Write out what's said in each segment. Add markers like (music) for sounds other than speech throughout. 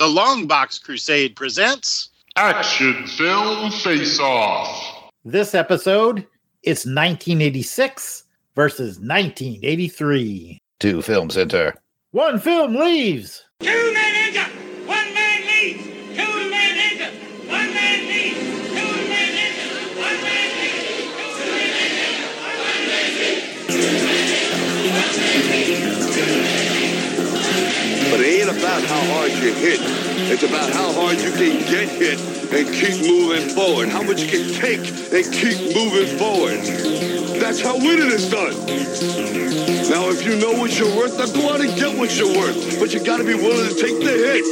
The Longbox Crusade presents Action Film Face Off. This episode, it's 1986 versus 1983. Two Film Center. One film leaves. Two men enter, about how hard you hit. It's about how hard you can get hit and keep moving forward. How much you can take and keep moving forward. That's how winning is done. Now, if you know what you're worth, then go out and get what you're worth. But you gotta be willing to take the hits.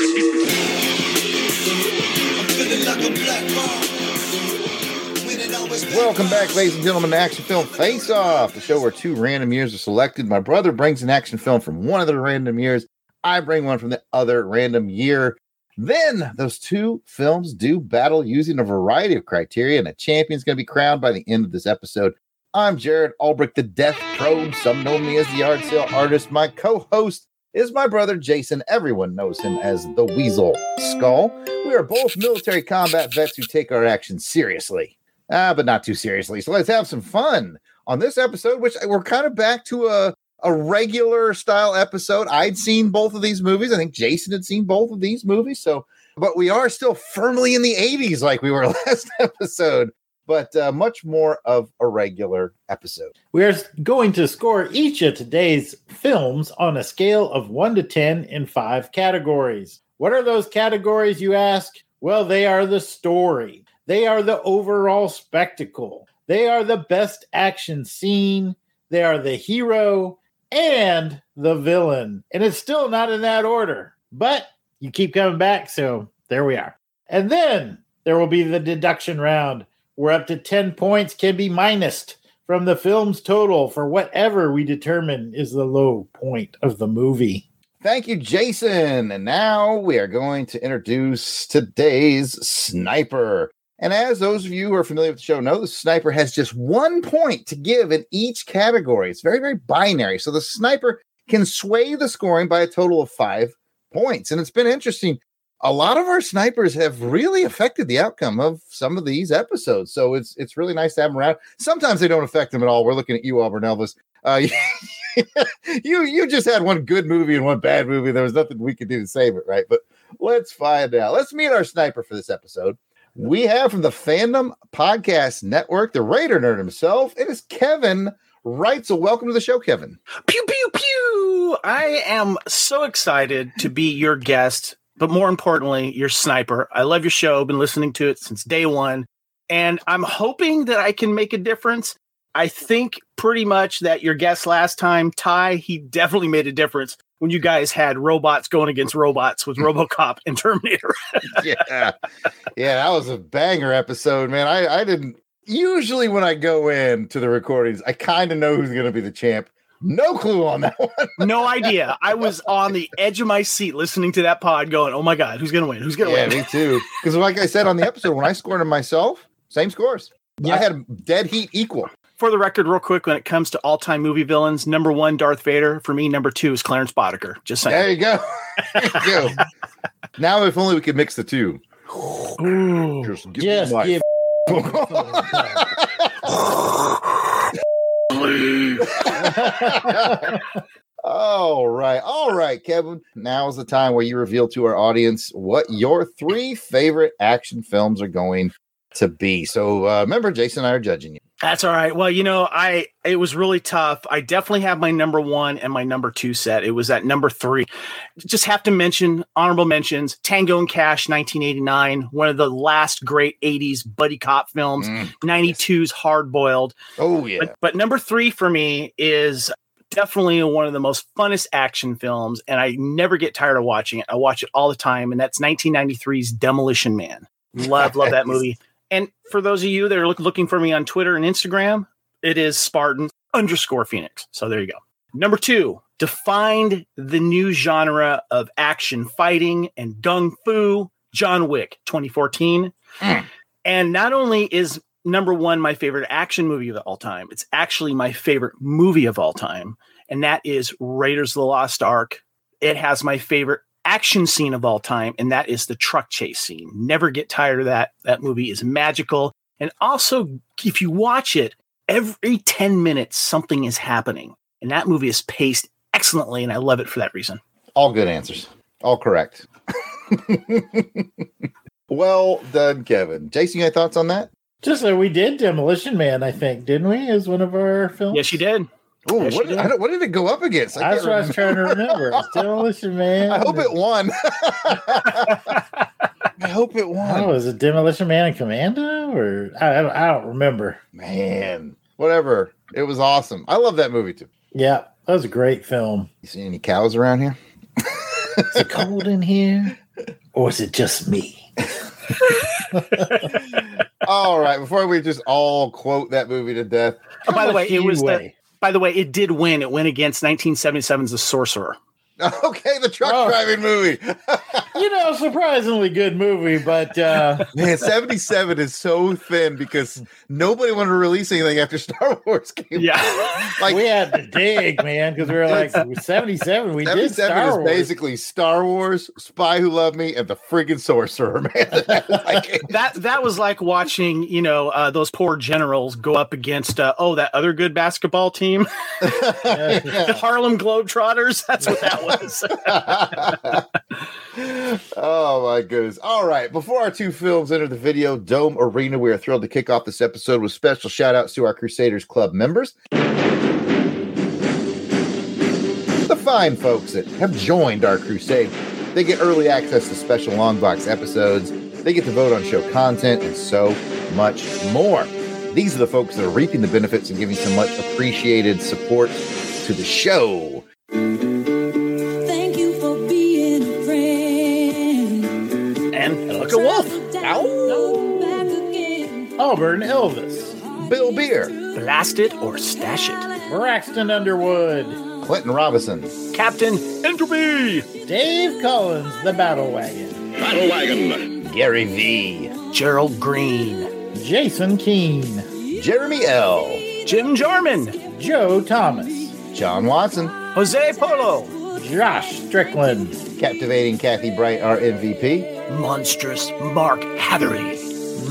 Welcome back, ladies and gentlemen, to Action Film Face Off, the show where two random years are selected. My brother brings an action film from one of the random years. I bring one from the other random year. Then those two films do battle using a variety of criteria, and a champion's going to be crowned by the end of this episode. I'm Jared Albrecht, the Death Probe. Some know me as the yard sale artist. My co-host is my brother Jason. Everyone knows him as the Weasel Skull. We are both military combat vets who take our actions seriously, ah, but not too seriously. So let's have some fun on this episode, which we're kind of back to a a regular style episode. I'd seen both of these movies. I think Jason had seen both of these movies. So, but we are still firmly in the 80s like we were (laughs) last episode, but uh, much more of a regular episode. We are going to score each of today's films on a scale of 1 to 10 in five categories. What are those categories, you ask? Well, they are the story, they are the overall spectacle, they are the best action scene, they are the hero, and the villain. And it's still not in that order, but you keep coming back. So there we are. And then there will be the deduction round where up to 10 points can be minused from the film's total for whatever we determine is the low point of the movie. Thank you, Jason. And now we are going to introduce today's sniper. And as those of you who are familiar with the show know, the sniper has just one point to give in each category. It's very, very binary. So the sniper can sway the scoring by a total of five points. And it's been interesting. A lot of our snipers have really affected the outcome of some of these episodes. So it's it's really nice to have them around. Sometimes they don't affect them at all. We're looking at you, Auburn Elvis. Uh, (laughs) you you just had one good movie and one bad movie. There was nothing we could do to save it, right? But let's find out. Let's meet our sniper for this episode. We have from the Fandom Podcast Network, the Raider Nerd himself. It is Kevin Wright. So welcome to the show, Kevin. Pew pew pew! I am so excited to be your guest, but more importantly, your sniper. I love your show. Been listening to it since day one, and I'm hoping that I can make a difference. I think pretty much that your guest last time, Ty, he definitely made a difference when you guys had robots going against robots with (laughs) RoboCop and Terminator. (laughs) yeah, yeah, that was a banger episode, man. I I didn't usually when I go in to the recordings, I kind of know who's going to be the champ. No clue on that one. (laughs) no idea. I was on the edge of my seat listening to that pod, going, "Oh my god, who's going to win? Who's going to yeah, win?" me too. Because like I said on the episode, when I scored them myself, same scores. Yeah. I had dead heat equal. For the record, real quick, when it comes to all-time movie villains, number one, Darth Vader. For me, number two is Clarence Boddicker. Just saying. There you go. (laughs) There you go. now, if only we could mix the two. Ooh. Just give Just me my give (laughs) all right. All right, Kevin. Now is the time where you reveal to our audience what your three favorite action films are going to be. So uh, remember, Jason and I are judging you. That's all right. Well, you know, I it was really tough. I definitely have my number one and my number two set. It was at number three. Just have to mention honorable mentions: Tango and Cash, 1989, one of the last great 80s buddy cop films. Mm. 92's Hard Boiled. Oh, yeah. But, but number three for me is definitely one of the most funnest action films, and I never get tired of watching it. I watch it all the time, and that's 1993's Demolition Man. Love, love that (laughs) movie. And for those of you that are look, looking for me on Twitter and Instagram, it is Spartan underscore Phoenix. So there you go. Number two, defined the new genre of action fighting and gun fu, John Wick 2014. Mm. And not only is number one my favorite action movie of all time, it's actually my favorite movie of all time. And that is Raiders of the Lost Ark. It has my favorite action scene of all time, and that is the truck chase scene. Never get tired of that. That movie is magical. And also, if you watch it, every 10 minutes, something is happening. And that movie is paced excellently, and I love it for that reason. All good answers. All correct. (laughs) well done, Kevin. Jason, you got thoughts on that? Just like we did Demolition Man, I think, didn't we? As one of our films. Yes, you did. Ooh, what, did, did. I don't, what did it go up against? I, That's can't what I was trying to remember. It's (laughs) Demolition Man. I hope it won. (laughs) I hope it won. Oh, is it Demolition Man and Commando? Or I, I, don't, I don't remember. Man, whatever. It was awesome. I love that movie too. Yeah, that was a great film. You see any cows around here? Is it cold in here? Or is it just me? (laughs) all right. Before we just all quote that movie to death, Oh, by the way, it was the, Way. By the way, it did win. It went against 1977's The Sorcerer. (laughs) okay, the truck Oh. driving movie. (laughs) You know, surprisingly good movie, but uh, (laughs) Man, 77 is so thin because nobody wanted to release anything after Star Wars came. Yeah. Like we had to dig, man, because we were like 77. We did 77 Star is Wars. basically Star Wars, Spy Who Loved Me, and the friggin' Sorcerer, man. like, that that was like watching, you know, uh, those poor generals go up against uh, oh that other good basketball team, the Harlem Globetrotters. That's what that was. (laughs) oh my goodness. All right. Before our two films enter the video Dome Arena, we are thrilled to kick off this episode with special shout outs to our Crusaders Club members. The fine folks that have joined our crusade. They get early access to special long box episodes, they get to vote on show content, and so much more. These are the folks that are reaping the benefits and giving some much appreciated support to the show. And look Wolf, Ow. Auburn Elvis, Bill Beer, blast it or stash it. Braxton Underwood, Clinton Robinson, Captain Entropy, Dave Collins, The Battle Wagon, Battle wagon. Gary V, Gerald Green, Jason Keene, Jeremy L, Jim Jarman, Joe Thomas, John Watson, Jose Polo, Josh Strickland, captivating Kathy Bright, our MVP, monstrous Mark Hatherley,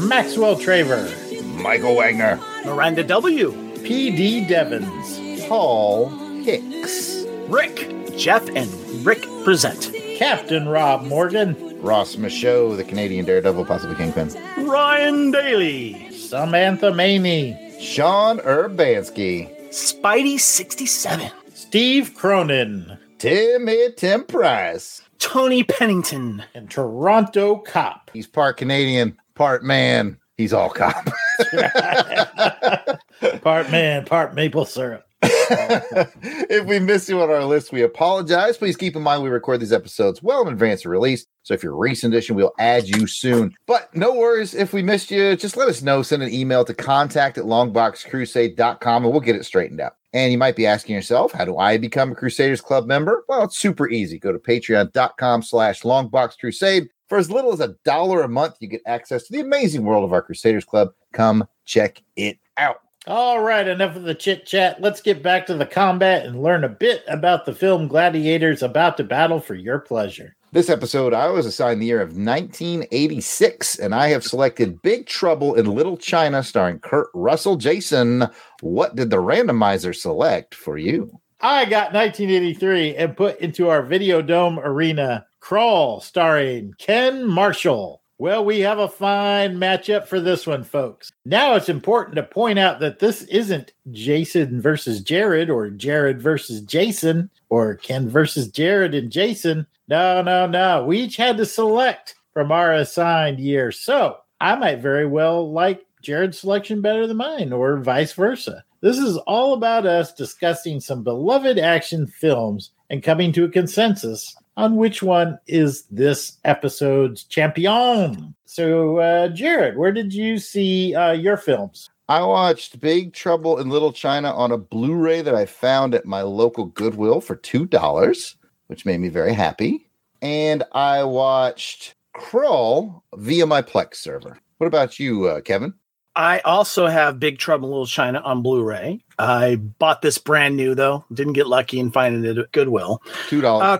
Maxwell Traver, Michael Wagner, Miranda W, P.D. Devons, Paul Hicks, Rick, Jeff, and Rick present. Captain Rob Morgan, Ross Michaud, the Canadian Daredevil, possibly Kingpin, Ryan Daly, Samantha Maney, Sean Urbanski, Spidey 67, Steve Cronin, Timmy Tim Price. Tony Pennington, and Toronto Cop. He's part Canadian, part man. He's all cop. (laughs) part man, part maple syrup. (laughs) (laughs) if we missed you on our list, we apologize. Please keep in mind we record these episodes well in advance of release. So if you're a recent edition, we'll add you soon. But no worries if we missed you. Just let us know. Send an email to contact at longboxcrusade.com and we'll get it straightened out. And you might be asking yourself, how do I become a Crusaders Club member? Well, it's super easy. Go to patreon.com slash longboxcrusade. For as little as a dollar a month, you get access to the amazing world of our Crusaders Club. Come check it out. All right, enough of the chit chat. Let's get back to the combat and learn a bit about the film gladiators about to battle for your pleasure. This episode, I was assigned the year of 1986, and I have selected Big Trouble in Little China, starring Kurt Russell. Jason, what did the randomizer select for you? I got 1983 and put into our Video Dome arena Krull, starring Ken Marshall. Well, we have a fine matchup for this one, folks. Now it's important to point out that this isn't Jason versus Jared or Jared versus Jason or Ken versus Jared and Jason. No, no, no. We each had to select from our assigned year. So I might very well like Jared's selection better than mine or vice versa. This is all about us discussing some beloved action films and coming to a consensus on which one is this episode's champion. So, uh, Jared, where did you see uh, your films? I watched Big Trouble in Little China on a Blu ray that I found at my local Goodwill for $2, which made me very happy. And I watched Krull via my Plex server. What about you, uh, Kevin? I also have Big Trouble in Little China on Blu-ray. I bought this brand new though. Didn't get lucky in finding it at Goodwill. $2. Uh,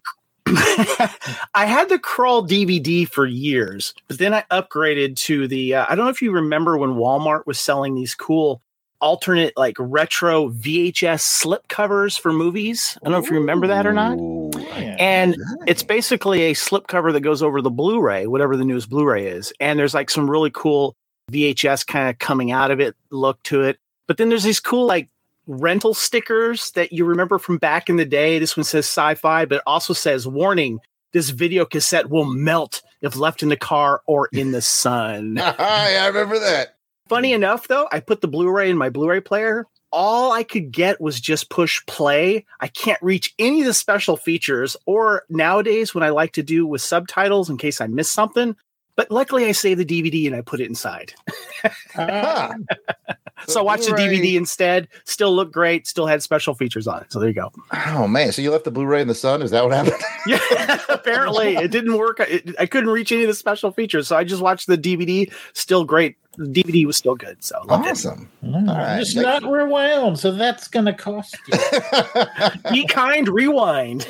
(laughs) I had the Krull DVD for years, but then I upgraded to the. Uh, I don't know if you remember when Walmart was selling these cool alternate, like retro VHS slip covers for movies. I don't know if you remember that or not. Ooh, And it's basically a slip cover that goes over the Blu-ray, whatever the newest Blu-ray is. And there's like some really cool VHS kind of coming out of it look to it. But then there's these cool like rental stickers that you remember from back in the day. This one says sci-fi, but it also says warning. This video cassette will melt if left in the car or in the sun. (laughs) I remember that. Funny enough, though, I put the Blu-ray in my Blu-ray player. All I could get was just push play. I can't reach any of the special features, or nowadays when I like to do with subtitles in case I miss something. But luckily, I saved the DVD and I put it inside. Huh. (laughs) so I watched the Blu-ray- DVD instead. Still looked great. Still had special features on it. So there you go. Oh man, so you left the Blu-ray in the sun? Is that what happened? (laughs) Yeah, (laughs) apparently it didn't work. It- I couldn't reach any of the special features, so I just watched the DVD. Still great. The DVD was still good. So loved it. awesome. Mm, right, Just next- not rewound, so that's going to cost you. Be kind. Rewind.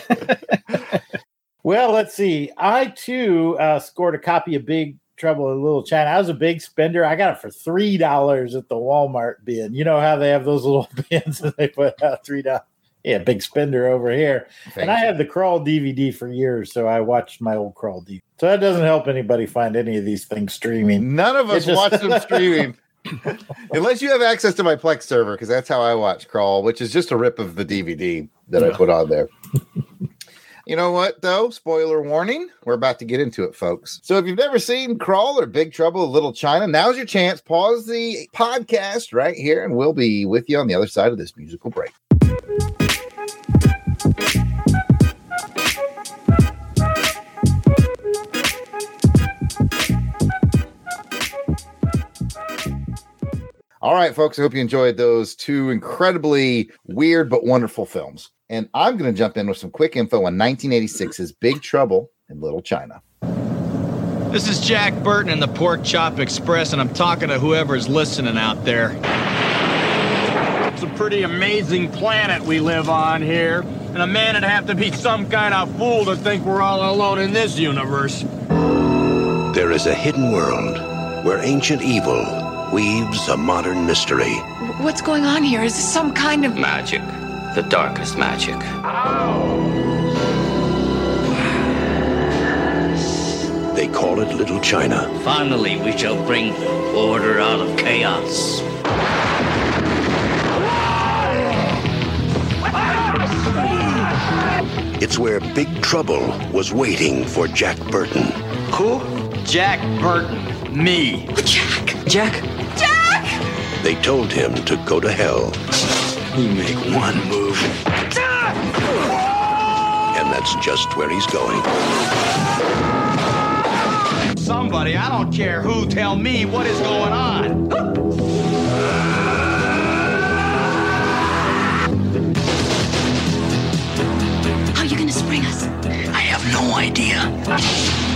Well, let's see. I too uh, scored a copy of Big Trouble in Little China. I was a big spender. I got it for three dollars at the Walmart bin. You know how they have those little (laughs) bins that they put out three dollars. Yeah, big spender over here. and I had the Krull DVD for years, so I watched my old Krull DVD. So that doesn't help anybody find any of these things streaming. None of us just- watch them (laughs) streaming. Unless you have access to my Plex server, because that's how I watch Krull, which is just a rip of the DVD that I put on there. You know what, though? Spoiler warning. We're about to get into it, folks. So if you've never seen Krull or Big Trouble in Little China, now's your chance. Pause the podcast right here, and we'll be with you on the other side of this musical break. All right, folks. I hope you enjoyed those two incredibly weird but wonderful films. And I'm going to jump in with some quick info on 1986's Big Trouble in Little China. This is Jack Burton in the Pork Chop Express, and I'm talking to whoever's listening out there. It's a pretty amazing planet we live on here. And a man would have to be some kind of fool to think we're all alone in this universe. There is a hidden world where ancient evil weaves a modern mystery. What's going on here? Is this some kind of Magic. The darkest magic. They call it Little China. Finally, we shall bring order out of chaos. It's where Big Trouble was waiting for Jack Burton. Who? Jack Burton. Me. Jack? Jack? Jack! They told him to go to hell, You make one move. and that's just where he's going. Somebody, I don't care who, tell me what is going on. How are you gonna spring us? I have no idea.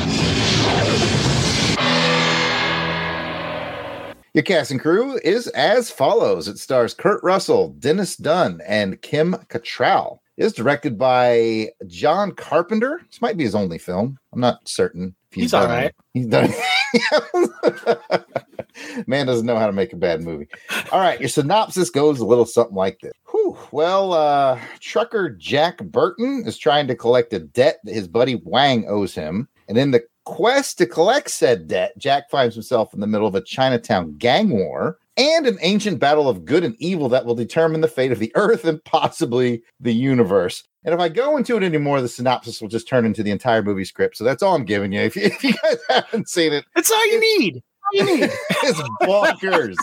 Your cast and crew is as follows. It stars Kurt Russell, Dennis Dun, and Kim Cattrall. Is directed by John Carpenter. This might be his only film. I'm not certain. He's done all right. (laughs) He's done. (laughs) Man doesn't know how to make a bad movie. All right, your synopsis goes a little something like this. Whew. Well, uh, trucker Jack Burton is trying to collect a debt that his buddy Wang owes him, and in the quest to collect said debt, Jack finds himself in the middle of a Chinatown gang war and an ancient battle of good and evil that will determine the fate of the earth and possibly the universe. And if I go into it anymore, the synopsis will just turn into the entire movie script. So that's all I'm giving you. If you, (laughs) if you guys haven't seen it, That's all you need. all you need (laughs) is bonkers.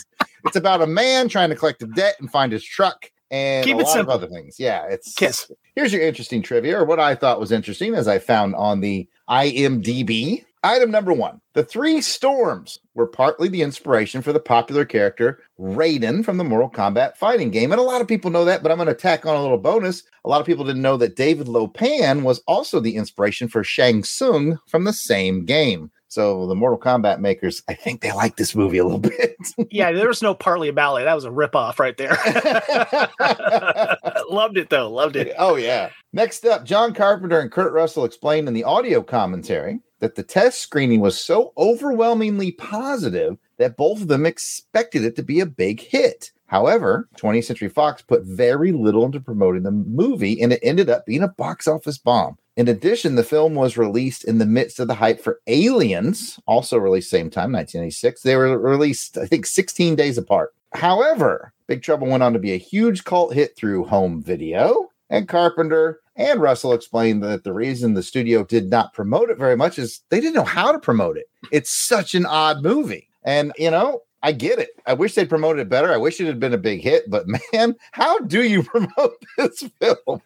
it's about a man trying to collect a debt and find his truck and Keep a lot simple. of other things. Yeah, it's Kiss. Here's your interesting trivia, or what I thought was interesting as I found on the IMDb. Item number one The Three Storms were partly the inspiration for the popular character Raiden from the Mortal Kombat fighting game. And a lot of people know that, but I'm going to tack on a little bonus. A lot of people didn't know that David Lo Pan was also the inspiration for Shang Tsung from the same game. So the Mortal Kombat makers, I think they like this movie a little (laughs) bit. Yeah, there was no partly a ballet. That was a ripoff right there. (laughs) Loved it though. Loved it. Oh yeah. Next up, John Carpenter and Kurt Russell explained in the audio commentary that the test screening was so overwhelmingly positive that both of them expected it to be a big hit. However, 20th Century Fox put very little into promoting the movie, and it ended up being a box office bomb. In addition, the film was released in the midst of the hype for Aliens, also released same time, 1986. They were released, I think, 16 days apart. However, Big Trouble went on to be a huge cult hit through home video, and Carpenter and Russell explained that the reason the studio did not promote it very much is they didn't know how to promote it. It's such an odd movie. And, you know, I get it. I wish they'd promoted it better. I wish it had been a big hit, but (laughs) man, how do you (laughs) promote this film?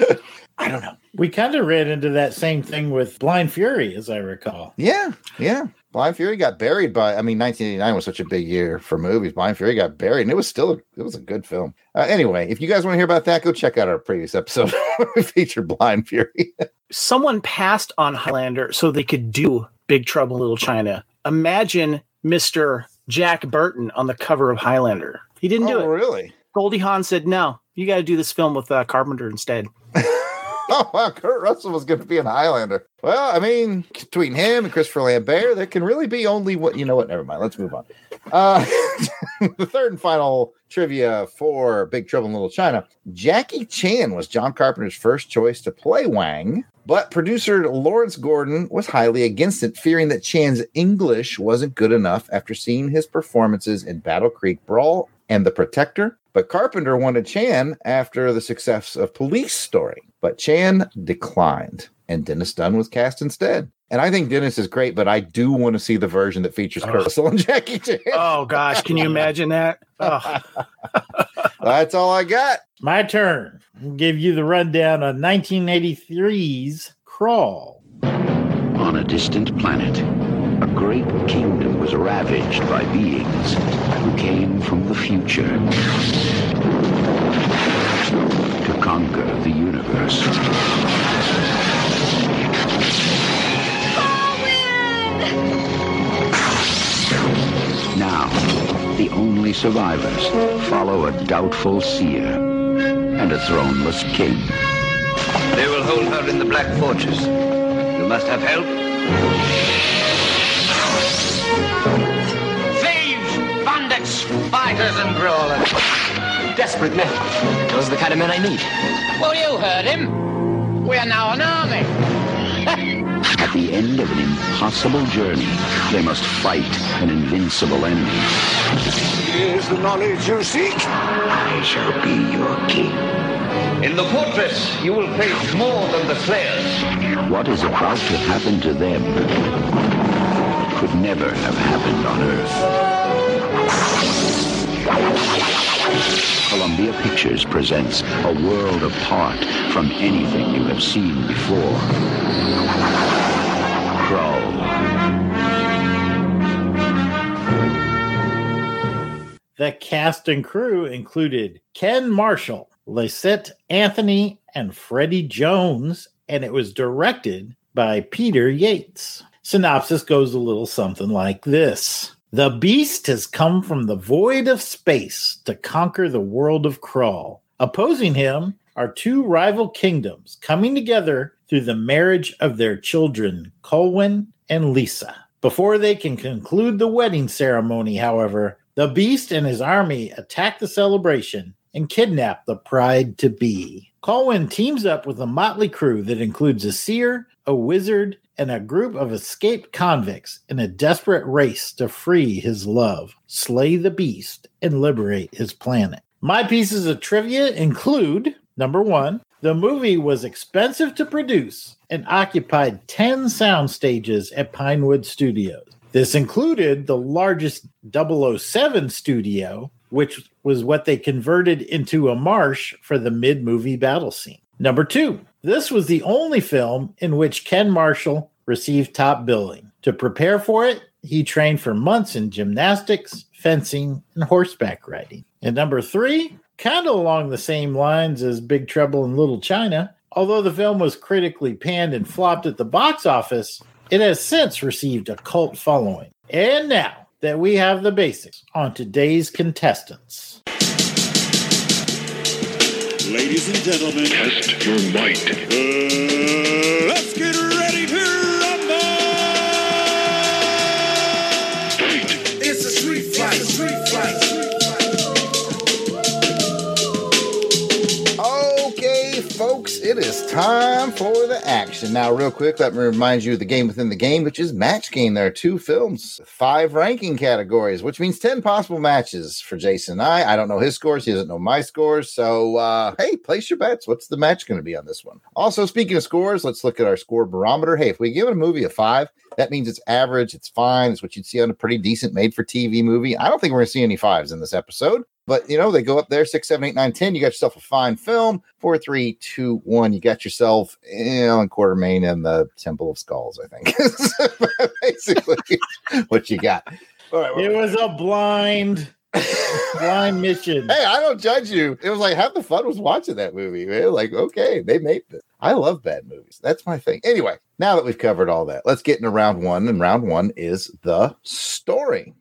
(laughs) I don't know. We kind of ran into that same thing with Blind Fury, as I recall. Yeah, yeah. Blind Fury got buried by. I mean, 1989 was such a big year for movies. Blind Fury got buried, and it was still a, it was a good film. Uh, anyway, if you guys want to hear about that, go check out our previous episode where we featured Blind Fury. Someone passed on Highlander so they could do Big Trouble in Little China. Imagine Mr. Jack Burton on the cover of Highlander. He didn't do oh, it. really? Goldie Hawn said, "No, you got to do this film with uh, Carpenter instead." (laughs) Oh wow, Kurt Russell was going to be an Highlander. Well, I mean, between him and Christopher Lambert, there can really be only what you know. What? Never mind. Let's move on. Uh, (laughs) the third and final trivia for Big Trouble in Little China: Jackie Chan was John Carpenter's first choice to play Wang, but producer Lawrence Gordon was highly against it, fearing that Chan's English wasn't good enough after seeing his performances in Battle Creek Brawl and The Protector. But Carpenter wanted Chan after the success of Police Story. But Chan declined, and Dennis Dun was cast instead. And I think Dennis is great, but I do want to see the version that features Kurt Russell and Jackie Chan. Oh gosh, can you imagine that? (laughs) Oh. (laughs) That's all I got. My turn. I'll give you the rundown on 1983's Krull. On a distant planet, a great kingdom was ravaged by beings who came from the future to conquer the universe. Now, the only survivors follow a doubtful seer and a throneless king. They will hold her in the Black Fortress. You must have help. Thieves, bandits, fighters, and brawlers. Desperate men. Those are the kind of men I need. Well, you heard him. We are now an army. (laughs) At the end of an impossible journey, they must fight an invincible enemy. Here's the knowledge you seek. I shall be your king. In the fortress, you will face more than the slayers. What is about to happen to them could never have happened on Earth. Columbia Pictures presents a world apart from anything you have seen before. Krull. The cast and crew included Ken Marshall, Lysette Anthony, and Freddie Jones, and it was directed by Peter Yates. Synopsis goes a little something like this The beast has come from the void of space to conquer the world of Krull. Opposing him are two rival kingdoms coming together through the marriage of their children, Colwyn and Lyssa. Before they can conclude the wedding ceremony, however, the beast and his army attack the celebration and kidnap the bride to be. Colwyn teams up with a motley crew that includes a seer, a wizard, and a group of escaped convicts in a desperate race to free his love, slay the beast, and liberate his planet. My pieces of trivia include number one, the movie was expensive to produce and occupied 10 sound stages at Pinewood Studios. This included the largest 007 studio, which was what they converted into a marsh for the mid movie battle scene. Number two, this was the only film in which Ken Marshall received top billing. To prepare for it, he trained for months in gymnastics, fencing, and horseback riding. And number three, kind of along the same lines as Big Trouble in Little China, although the film was critically panned and flopped at the box office, it has since received a cult following. And now that we have the basics on today's contestants. Ladies and gentlemen, Test your might. uh, it is time for the action. Now, real quick, let me remind you the game within the game, which is Match Game. There are two films, five ranking categories, which means 10 possible matches for Jason and I. I don't know his scores, he doesn't know my scores. So, uh, hey, place your bets. What's the match going to be on this one? Also, speaking of scores, let's look at our score barometer. Hey, if we give a movie a five, that means it's average, it's fine, it's what you'd see on a pretty decent made for TV movie. I don't think we're going to see any fives in this episode. But you know, they go up there six, seven, eight, nine, ten. You got yourself a fine film. Four, three, two, one. You got yourself Allan Quatermain and the Temple of Skulls, I think. (laughs) Basically, (laughs) what you got. All right. It was a blind, blind mission. (laughs) Hey, I don't judge you. It was like half the fun was watching that movie, man. Like, okay, they made this. I love bad movies. That's my thing. Anyway, now that we've covered all that, let's get into round one. And round one is the story.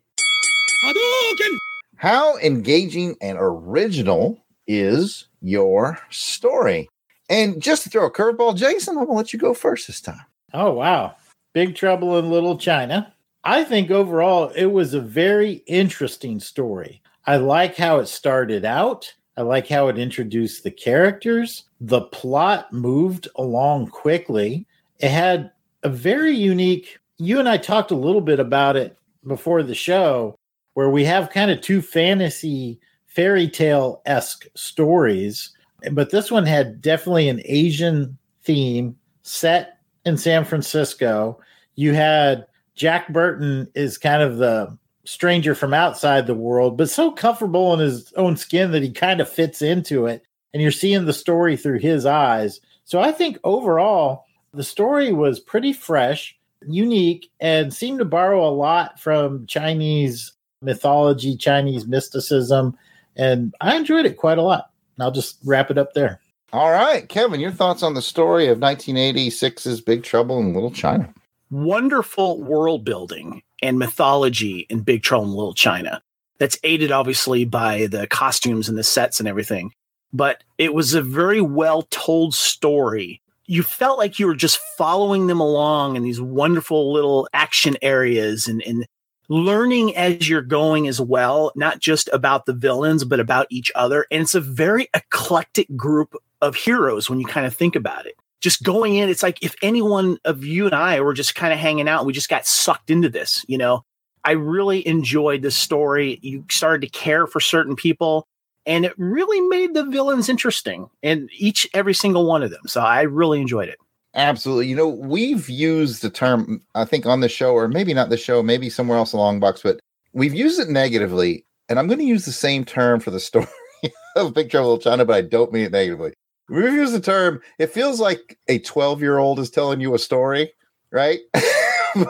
Hadouken! How engaging and original is your story? And just to throw a curveball, Jason, I'm gonna let you go first this time. Oh, wow. Big Trouble in Little China. I think overall it was a very interesting story. I like how it started out. I like how it introduced the characters. The plot moved along quickly. It had a very unique, you and I talked a little bit about it before the show, where we have kind of two fantasy fairy tale esque stories. But this one had definitely an Asian theme set in San Francisco. You had Jack Burton is kind of the stranger from outside the world, but so comfortable in his own skin that he kind of fits into it. And you're seeing the story through his eyes. So I think overall, the story was pretty fresh, unique, and seemed to borrow a lot from Chinese mythology, Chinese mysticism. And I enjoyed it quite a lot. And I'll just wrap it up there. All right, Kevin, your thoughts on the story of 1986's Big Trouble in Little China? wonderful world building and mythology in Big Trouble in Little China. That's aided obviously by the costumes and the sets and everything. But it was a very well told story. You felt like you were just following them along in these wonderful little action areas and, and learning as you're going as well, not just about the villains, but about each other. And it's a very eclectic group of heroes when you kind of think about it just going in, it's like if any one of you and I were just kind of hanging out, we just got sucked into this, you know. I really enjoyed the story. You started to care for certain people, and it really made the villains interesting, and each every single one of them. So I really enjoyed it. Absolutely. You know, we've used the term, I think, on the show, or maybe not the show, maybe somewhere else along box, but we've used it negatively. And I'm going to use the same term for the story (laughs) of Big Trouble in China, but I don't mean it negatively. We've used the term, it feels like a 12 year old is telling you a story, right? (laughs) but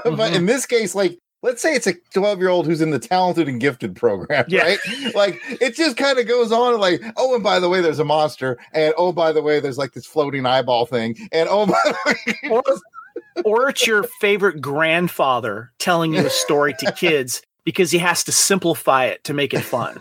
mm-hmm. in this case, like, let's say it's a 12 year old who's in the talented and gifted program, Yeah. right? Like, it just kind of goes on, like, oh, and by the way, there's a monster. And oh, by the way, there's like this floating eyeball thing. And oh, (laughs) by the way, Or, or it's your favorite grandfather telling you a story to (laughs) kids because he has to simplify it to make it fun.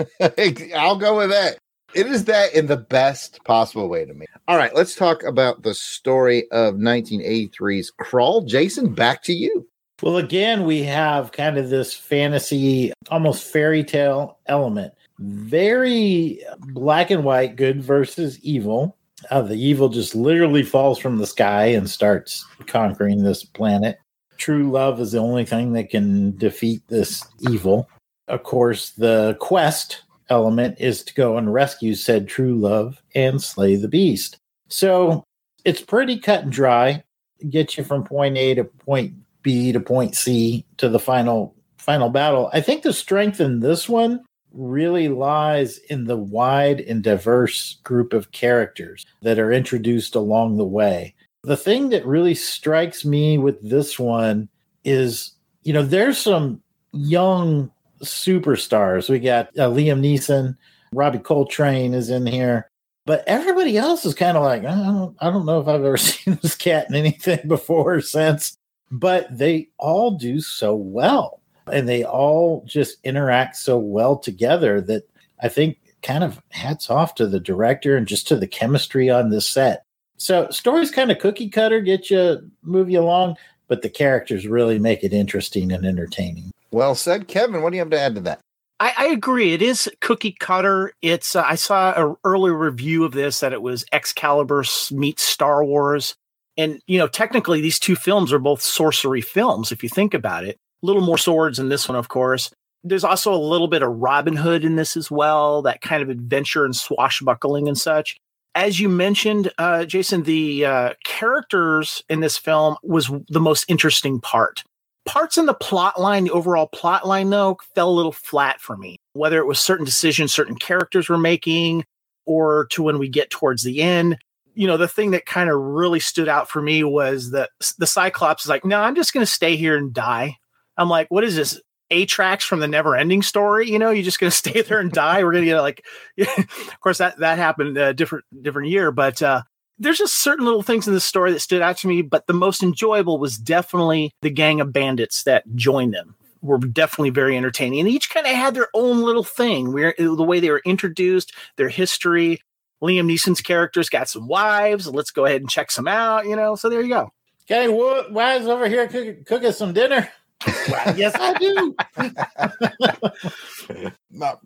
I'll go with that. It is that in the best possible way to me. All right, let's talk about the story of 1983's Crawl. Jason, back to you. Well, again, we have kind of this fantasy, almost fairy tale element. Very black and white, good versus evil. Uh, the evil just literally falls from the sky and starts conquering this planet. True love is the only thing that can defeat this evil. Of course, the quest element is to go and rescue said true love and slay the beast. So it's pretty cut and dry. Get you from point A to point B to point C to the final final battle. I think the strength in this one really lies in the wide and diverse group of characters that are introduced along the way. The thing that really strikes me with this one is, you know, there's some young superstars. We got uh, Liam Neeson, Robbie Coltrane is in here, but everybody else is kind of like, I don't, I don't know if I've ever (laughs) seen this cat in anything before or since, but they all do so well. And they all just interact so well together that I think kind of hats off to the director and just to the chemistry on this set. So stories kind of cookie cutter, get you move you along, but the characters really make it interesting and entertaining. Well said, Kevin. What do you have to add to that? I, I agree. It is cookie cutter. It's uh, I saw an early review of this that it was Excalibur meets Star Wars, and you know technically these two films are both sorcery films if you think about it. A little more swords in this one, of course. There's also a little bit of Robin Hood in this as well, that kind of adventure and swashbuckling and such. As you mentioned, uh, Jason, the uh, characters in this film was the most interesting part parts in the plot line, the overall plot line, though, fell a little flat for me. Whether it was certain decisions certain characters were making, or to when we get towards the end. You know, the thing that kind of really stood out for me was that the Cyclops is like, no, I'm just going to stay here and die. I'm like, what is this? Artax from the never ending story. You know, you're just going (laughs) to stay there and die. We're going to get like, (laughs) of course, that, that happened a different, different year, but, uh, there's just certain little things in the story that stood out to me, but the most enjoyable was definitely the gang of bandits that joined them. Were definitely very entertaining, and each kind of had their own little thing. Where the way they were introduced, their history. Liam Neeson's characters got some wives. Let's go ahead and check some out. You know, so there you go. Okay, well, wives over here cooking, cooking some dinner. Well, (laughs) yes, I do. (laughs)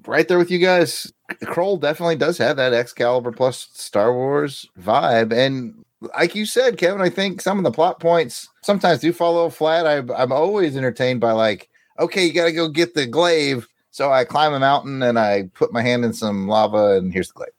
Right there with you guys. Krull definitely does have that Excalibur plus Star Wars vibe, and like you said, Kevin, I think some of the plot points sometimes do fall a little flat. I, I'm always entertained by like, okay, you got to go get the glaive. So I climb a mountain and I put my hand in some lava, and here's the glaive.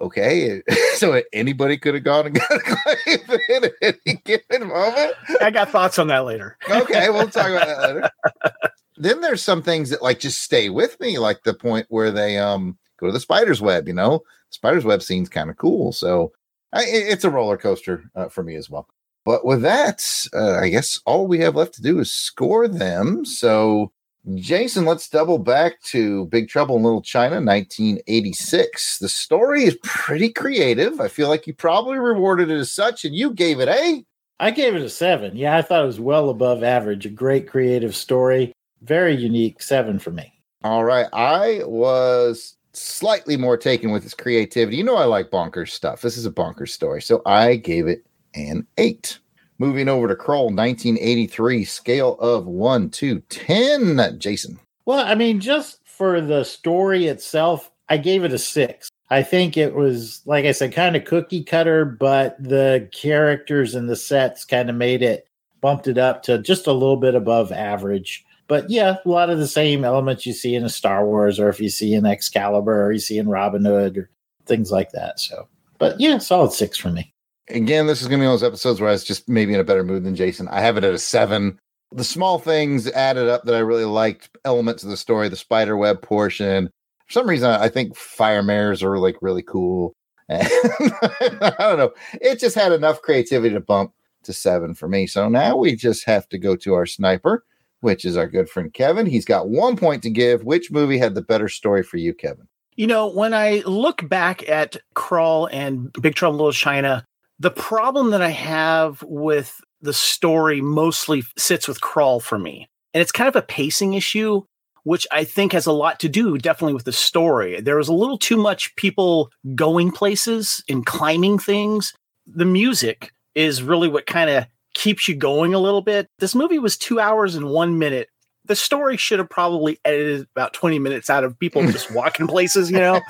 Okay, (laughs) so anybody could have gone and (laughs) got a glaive in any given moment. I got thoughts on that later. okay, we'll talk about that later. (laughs) then there's some things that like just stay with me, like the point where they um go to the spider's web. You know, spider's web scene's kind of cool. So I, it's a roller coaster uh, for me as well. But with that, uh, I guess all we have left to do is score them. So, Jason, let's double back to Big Trouble in Little China, 1986. The story is pretty creative. I feel like you probably rewarded it as such, and you gave it a. I gave it a seven. Yeah, I thought it was well above average. A great creative story. Very unique. Seven for me. All right. I was slightly more taken with its creativity. You know, I like bonkers stuff. This is a bonkers story. So I gave it an eight. Moving over to Krull, 1983, scale of one to 10. Jason. Well, I mean, just for the story itself, I gave it a six. I think it was, like I said, kind of cookie cutter, but the characters and the sets kind of made it, bumped it up to just a little bit above average. But yeah, a lot of the same elements you see in a Star Wars, or if you see in Excalibur, or you see in Robin Hood, or things like that. So, but yeah, solid six for me. Again, this is going to be one of those episodes where I was just maybe in a better mood than Jason. I have it at a seven. The small things added up that I really liked, elements of the story, the spider web portion. For some reason, I think fire mares are like really cool. (laughs) I don't know. It just had enough creativity to bump to seven for me. So now we just have to go to our sniper, which is our good friend Kevin. He's got one point to give. Which movie had the better story for you, Kevin? You know, when I look back at Krull and Big Trouble in Little China, the problem that I have with the story mostly sits with Krull for me. And it's kind of a pacing issue, which I think has a lot to do definitely with the story. There was a little too much people going places and climbing things. The music is really what kind of keeps you going a little bit. This movie was two hours and one minute. The story should have probably edited about 20 minutes out of people just (laughs) walking places, you know?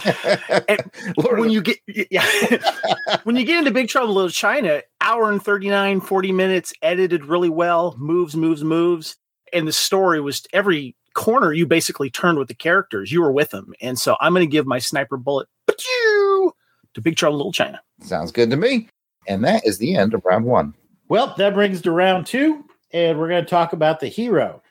And (laughs) when you get yeah, (laughs) when you get into Big Trouble in Little China, hour and 39, 40 minutes, edited really well, moves, moves, moves. And the story was every corner you basically turned with the characters. You were with them. And so I'm going to give my sniper bullet to Big Trouble in Little China. Sounds good to me. And that is the end of round one. Well, that brings to round two, and we're going to talk about the hero.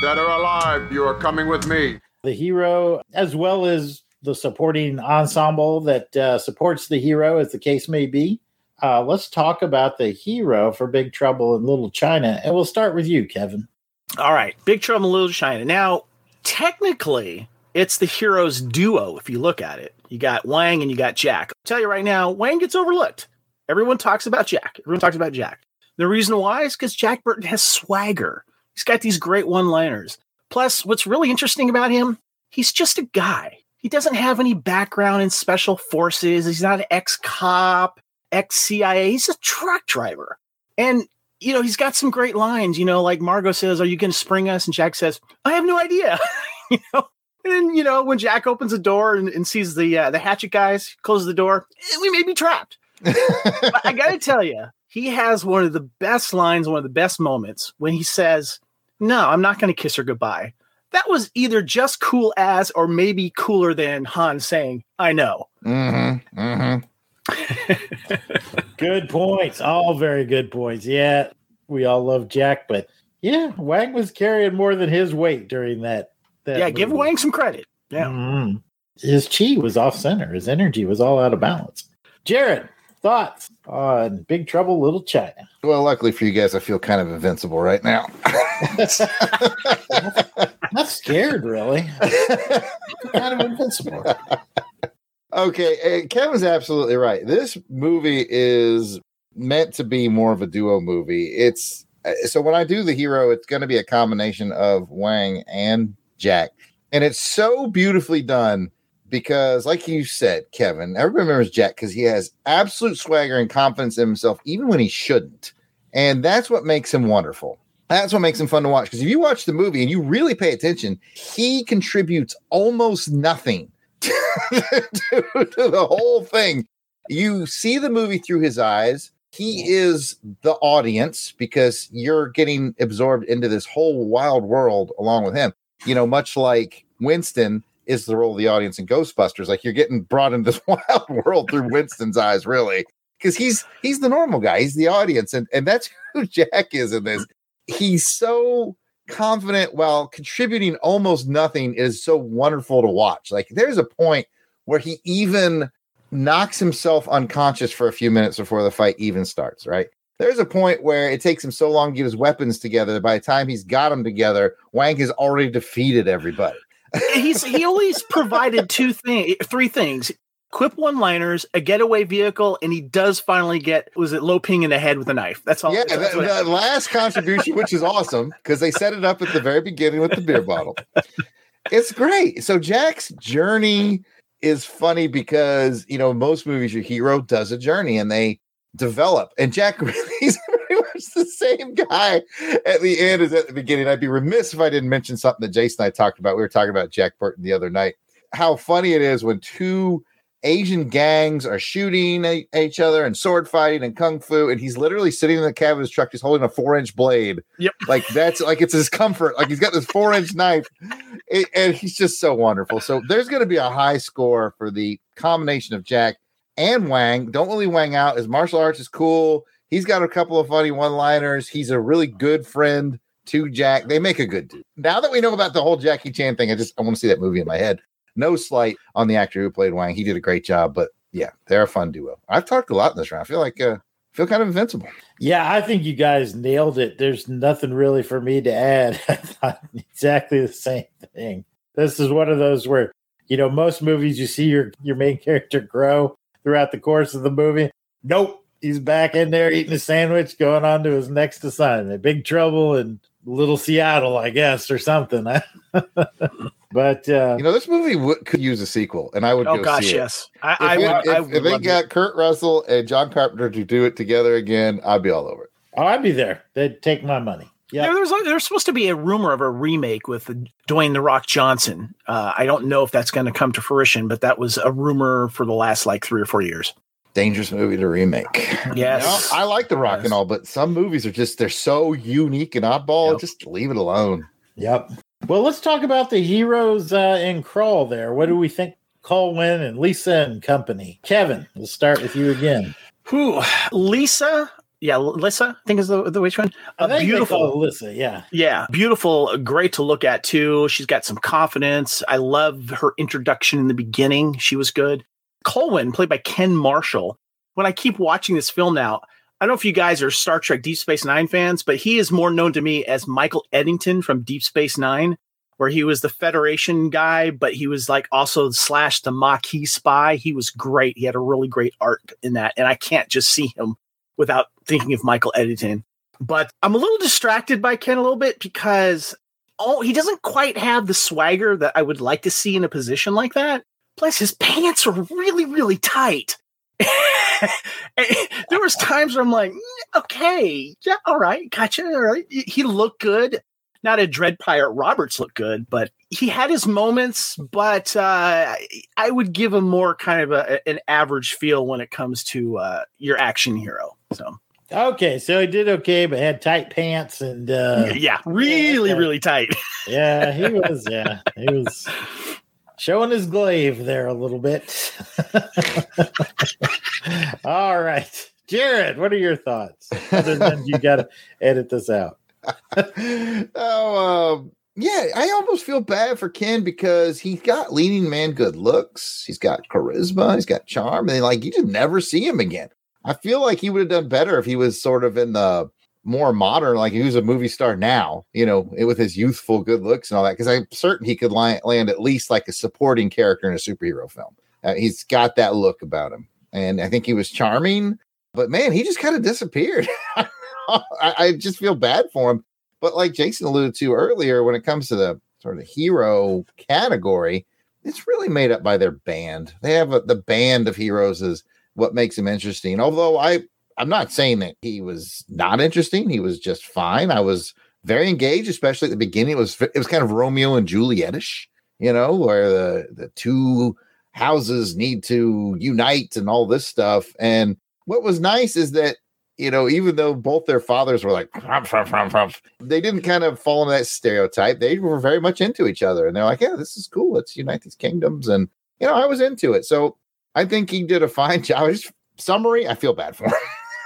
Dead or alive, you are coming with me. The hero, as well as the supporting ensemble that uh, supports the hero, as the case may be. Uh, let's talk about the hero for Big Trouble in Little China, and we'll start with you, Kevin. All right, Big Trouble in Little China. Now, technically, it's the hero's duo if you look at it. You got Wang and you got Jack. I'll tell you right now, Wang gets overlooked. Everyone talks about Jack. Everyone talks about Jack. The reason why is because Jack Burton has swagger. He's got these great one liners. Plus, what's really interesting about him, he's just a guy. he doesn't have any background in special forces. He's not an ex cop, ex CIA. He's a truck driver. And, you know, he's got some great lines, you know, like Margo says, Are you going to spring us? And Jack says, I have no idea. (laughs) you know, and, you know, when Jack opens the door and, and sees the uh, the hatchet guys close the door, eh, we may be trapped. (laughs) but I got to tell you, he has one of the best lines, one of the best moments when he says, No, I'm not going to kiss her goodbye. That was either just cool as or maybe cooler than Han saying, I know. Mm-hmm. Mm-hmm. (laughs) Good points. All very good points. Yeah, we all love Jack, but yeah, Wang was carrying more than his weight during that. that yeah, give. Wang some credit. Yeah. Mhm. His chi was off center. His energy was all out of balance. Jared, thoughts on Big Trouble Little China? Well, luckily for you guys, I feel kind of invincible right now. (laughs) Not scared, really. (laughs) kind of invincible. okay, uh, Kevin's absolutely right. This movie is meant to be more of a duo movie. It's uh, so when I do the hero, it's going to be a combination of Wang and Jack, and it's so beautifully done because, like you said, Kevin, everybody remembers Jack because he has absolute swagger and confidence in himself, even when he shouldn't, and that's what makes him wonderful. That's what makes him fun to watch. Because if you watch the movie and you really pay attention, he contributes almost nothing (laughs) to, to the whole thing. You see the movie through his eyes. He is the audience because you're getting absorbed into this whole wild world along with him. You know, much like Winston is the role of the audience in Ghostbusters. Like you're getting brought into this (laughs) wild world through Winston's eyes, really. Because he's he's the normal guy, he's the audience, and, and that's (laughs) who Jack is in this he's so confident while contributing almost nothing is so wonderful to watch. Like there's a point where he even knocks himself unconscious for a few minutes before the fight even starts, right? There's a point where it takes him so long to get his weapons together by the time he's got them together, Wang has already defeated everybody. He's he always provided two things, three things. Quip one liners, a getaway vehicle, and he does finally get was it Lo Pan in the head with a knife. That's all. Yeah, that's the happened. last contribution, which is awesome because they set it up at the very beginning with the beer bottle. It's great. So Jack's journey is funny because you know most movies your hero does a journey and they develop, and Jack (laughs) really much the same guy at the end as at the beginning. I'd be remiss if I didn't mention something that Jason and I talked about. We were talking about Jack Burton the other night. How funny it is when two Asian gangs are shooting at each other and sword fighting and kung fu, and he's literally sitting in the cab of his truck, just holding a four inch blade. Yep. (laughs) Like that's like it's his comfort. Like he's got this four inch knife, It- and he's just so wonderful. So there's going to be a high score for the combination of Jack and Wang. Don't really Wang out. His martial arts is cool. He's got a couple of funny one liners. He's a really good friend to Jack. They make a good dude. Now that we know about the whole Jackie Chan thing, I just I want to see that movie in my head. No slight on the actor who played Wang. He did a great job, but yeah, they're a fun duo. I've talked a lot in this round. I feel like uh feel kind of invincible. Yeah, I think you guys nailed it. There's nothing really for me to add. (laughs) I thought exactly the same thing. This is one of those where, you know, most movies you see your your main character grow throughout the course of the movie. Nope. He's back in there eating a sandwich, going on to his next assignment. Big trouble in little Seattle, I guess, or something. (laughs) but uh You know, this movie would, could use a sequel, and I would Oh go gosh, see it. yes. I, If, I, it- would- I would if they got it. Kurt Russell and John Carpenter to do it together again, I'd be all over it. oh, I'd be there. They'd take my money. Yeah. There was there's supposed to be a rumor of a remake with Dwayne the Rock Johnson. Uh, I don't know if that's going to come to fruition, but that was a rumor for the last like three or four years. Dangerous movie to remake. Yes. You know, I like The Rock and all, but some movies are just they're so unique and oddball. Just leave it alone. Yep. Well, let's talk about the heroes uh, in Krull there. What do we think Colwyn and Lyssa and company? Kevin, we'll start with you again. Who? Lyssa? Yeah, Lyssa, I think is the, the which one? I A think beautiful. Lyssa, yeah. Yeah, beautiful, great to look at too. She's got some confidence. I love her introduction in the beginning. She was good. Colwyn, played by Ken Marshall. When I keep watching this film now, I don't know if you guys are Star Trek Deep Space Nine fans, but he is more known to me as Michael Eddington from Deep Space Nine, where he was the Federation guy, but he was like also slash the Maquis spy. He was great. He had a really great arc in that, and I can't just see him without thinking of Michael Eddington. But I'm a little distracted by Ken a little bit because oh, he doesn't quite have the swagger that I would like to see in a position like that. Plus, his pants are really, really tight. (laughs) There was times where I'm like, "Mm, okay, yeah, all right, gotcha. All right. He looked good. Not a Dread Pirate Roberts looked good, but he had his moments. But uh, I would give him more kind of a, an average feel when it comes to uh, your action hero. So Okay, so he did okay, but had tight pants and uh yeah, really, really tight. (laughs) yeah, he was yeah, he was showing his glaive there a little bit. (laughs) All right. Jared, what are your thoughts? Other than you gotta edit this out. (laughs) oh, um, yeah, I almost feel bad for Ken because he's got leading man good looks, he's got charisma, he's got charm, and like you just never see him again. I feel like he would have done better if he was sort of in the more modern, like he was a movie star now, you know, with his youthful good looks and all that. Because I'm certain he could li- land at least like a supporting character in a superhero film. Uh, he's got that look about him, and I think he was charming. But man, he just kind of disappeared. (laughs) I, I just feel bad for him. But like Jason alluded to earlier, when it comes to the sort of hero category, it's really made up by their band. They have a, the band of heroes is what makes him interesting. Although I, I'm not saying that he was not interesting. He was just fine. I was very engaged, especially at the beginning. It was it was kind of Romeo and Julietish, you know, where the the two houses need to unite and all this stuff. And what was nice is that you know, even though both their fathers were like, "Rumph, rumph, rumph, rumph," they didn't kind of fall into that stereotype. They were very much into each other, and they're like, "Yeah, this is cool. Let's unite these kingdoms." And you know, I was into it, so I think he did a fine (laughs) job. Just summary, I feel bad for him.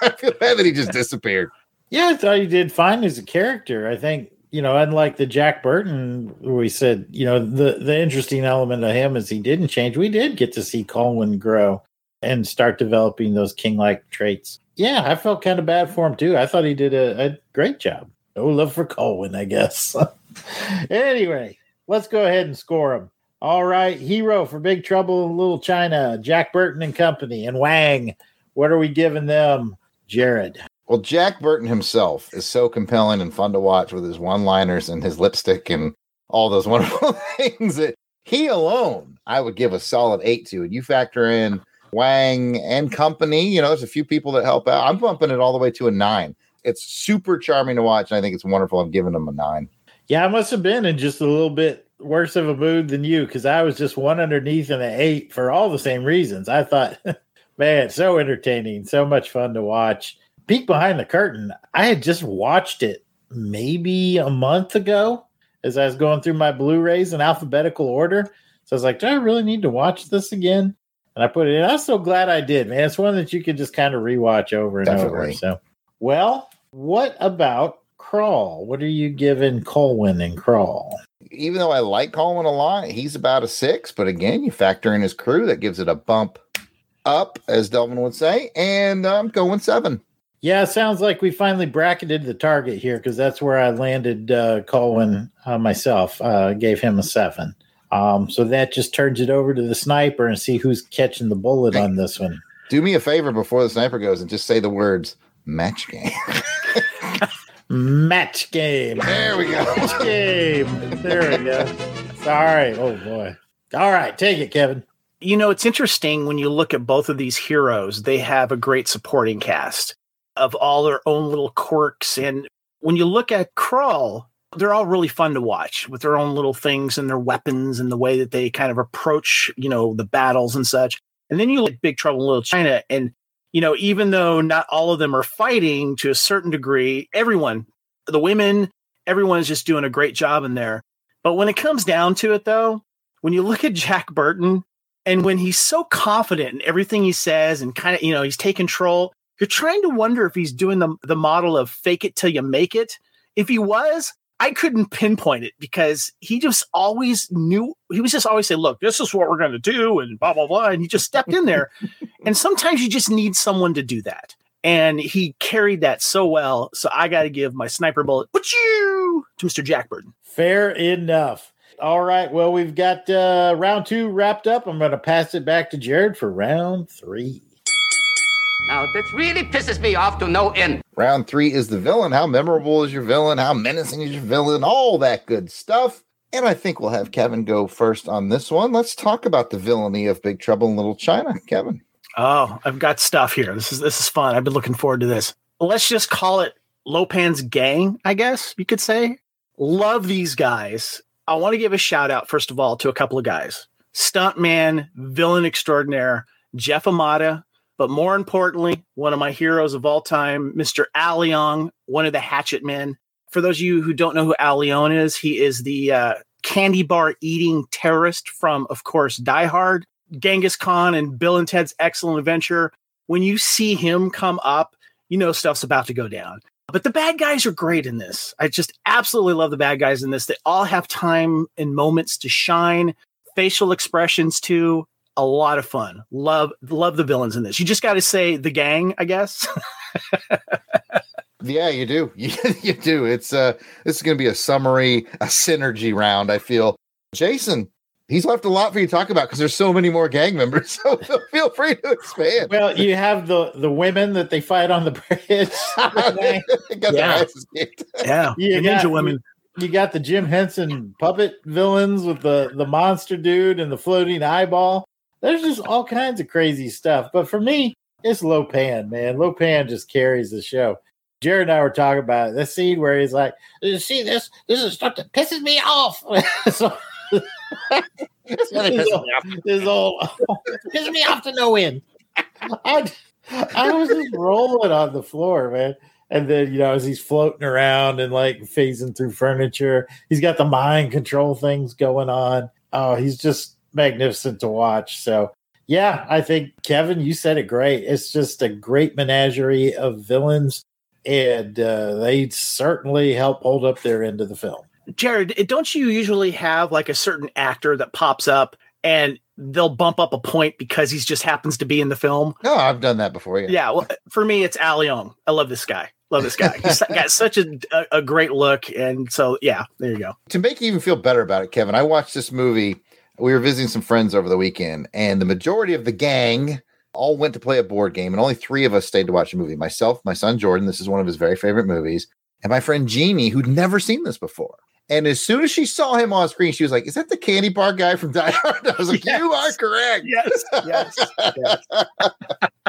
I feel bad that he just disappeared. Yeah, I thought he did fine as a character. I think you know, unlike the Jack Burton, we said you know the the interesting element of him is he didn't change. We did get to see Colwyn grow and start developing those king like traits. Yeah, I felt kind of bad for him too. I thought he did a, a great job. No love for Colwyn, I guess. (laughs) anyway, let's go ahead and score him. All right, hero for Big Trouble in Little China, Jack Burton and Company, and Wang. What are we giving them, Jared? Well, Jack Burton himself is so compelling and fun to watch with his one-liners and his lipstick and all those (laughs) wonderful things that he alone I would give a solid eight to. And you factor in Wang and company, you know, there's a few people that help out. I'm bumping it all the way to a nine. It's super charming to watch, and I think it's wonderful. I'm giving them a nine. Yeah, I must have been in just a little bit worse of a mood than you because I was just one underneath and an eight for all the same reasons. I thought, (laughs) man, so entertaining, so much fun to watch. Peek behind the curtain. I had just watched it maybe a month ago as I was going through my Blu-rays in alphabetical order. So I was like, do I really need to watch this again? And I put it in. I'm so glad I did, man. It's one that you can just kind of rewatch over and over. So, well, what about Krull? What are you giving Colwyn and Krull? Even though I like Colwyn a lot, he's about a six. But again, you factor in his crew, that gives it a bump up, as Delvin would say. And I'm going seven. Yeah, sounds like we finally bracketed the target here because that's where I landed uh, Colwyn uh, myself. Uh, gave him a seven. Um, so that just turns it over to the sniper and see who's catching the bullet on this one. Do me a favor before the sniper goes and just say the words match game. (laughs) Match game. There we go. Match game. There we go. Sorry. Oh boy. All right, take it, Kevin. You know, it's interesting when you look at both of these heroes, they have a great supporting cast of all their own little quirks. And when you look at Krull, they're all really fun to watch with their own little things and their weapons and the way that they kind of approach, you know, the battles and such. And then you look at Big Trouble in Little China, and you know, even though not all of them are fighting to a certain degree, everyone, the women, everyone's just doing a great job in there. But when it comes down to it, though, when you look at Jack Burton and when he's so confident in everything he says and kind of, you know, he's taking control, you're trying to wonder if he's doing the, the model of fake it till you make it. If he was, I couldn't pinpoint it because he just always knew he was just always say, look, this is what we're going to do and blah, blah, blah. And he just stepped in there. (laughs) and sometimes you just need someone to do that. And he carried that so well. So I got to give my sniper bullet, but you to Mr. Jack Burton. Fair enough. All right. Well, we've got uh, round two wrapped up. I'm going to pass it back to Jared for round three. Now, this really pisses me off to no end. Round three is the villain. How memorable is your villain? How menacing is your villain? All that good stuff. And I think we'll have Kevin go first on this one. Let's talk about the villainy of Big Trouble in Little China. Kevin. Oh, I've got stuff here. This is this is fun. I've been looking forward to this. Let's just call it Lo Pan's gang, I guess you could say. Love these guys. I want to give a shout out first of all to a couple of guys. Stuntman, villain extraordinaire, Jeff Imada, but more importantly, one of my heroes of all time, Mr. Al one of the Hatchet Men. For those of you who don't know who Al is, he is the uh, candy bar eating terrorist from, of course, Die Hard, Genghis Khan, and Bill and Ted's Excellent Adventure. When you see him come up, you know stuff's about to go down. But the bad guys are great in this. I just absolutely love the bad guys in this. They all have time and moments to shine, facial expressions too. A lot of fun. Love love the villains in this. You just got to say the gang, I guess. (laughs) Yeah, you do. (laughs) You, you do. It's uh this is gonna be a summary, a synergy round, I feel. Jason, he's left a lot for you to talk about because there's so many more gang members. (laughs) So feel free to expand. Well, you have the the women that they fight on the bridge. (laughs) Got their Yeah. asses yeah, You the ninja got- women. You got the Jim Henson puppet villains with the the monster dude and the floating eyeball. There's just all kinds of crazy stuff. But for me, it's Lo Pan, man. Lo Pan just carries the show. Jared and I were talking about it. The scene where he's like, "You "See this? This is stuff that pisses me off." (laughs) so, It's really this pissing me off. this old pisses me off to no end. (laughs) I, I was just rolling on the floor, man. And then, you know, as he's floating around and like phasing through furniture, he's got the mind control things going on. Oh, he's just magnificent to watch. So, yeah, I think Kevin, you said it great. It's just a great menagerie of villains, and uh, they certainly help hold up their end of the film. Jared, don't you usually have like a certain actor that pops up and they'll bump up a point because he just happens to be in the film? No, I've done that before. Yeah. Yeah, well, for me, it's Al Leong. I love this guy. Love this guy. He's (laughs) got such a, a, a great look, and so yeah, there you go. To make you even feel better about it, Kevin, I watched this movie. We were visiting some friends over the weekend, and the majority of the gang all went to play a board game, and only three of us stayed to watch the movie. Myself, my son Jordan, this is one of his very favorite movies, and my friend Jeannie, who'd never seen this before. And as soon as she saw him on screen, she was like, "Is that the candy bar guy from Die Hard?" I was like, "You are correct." Yes,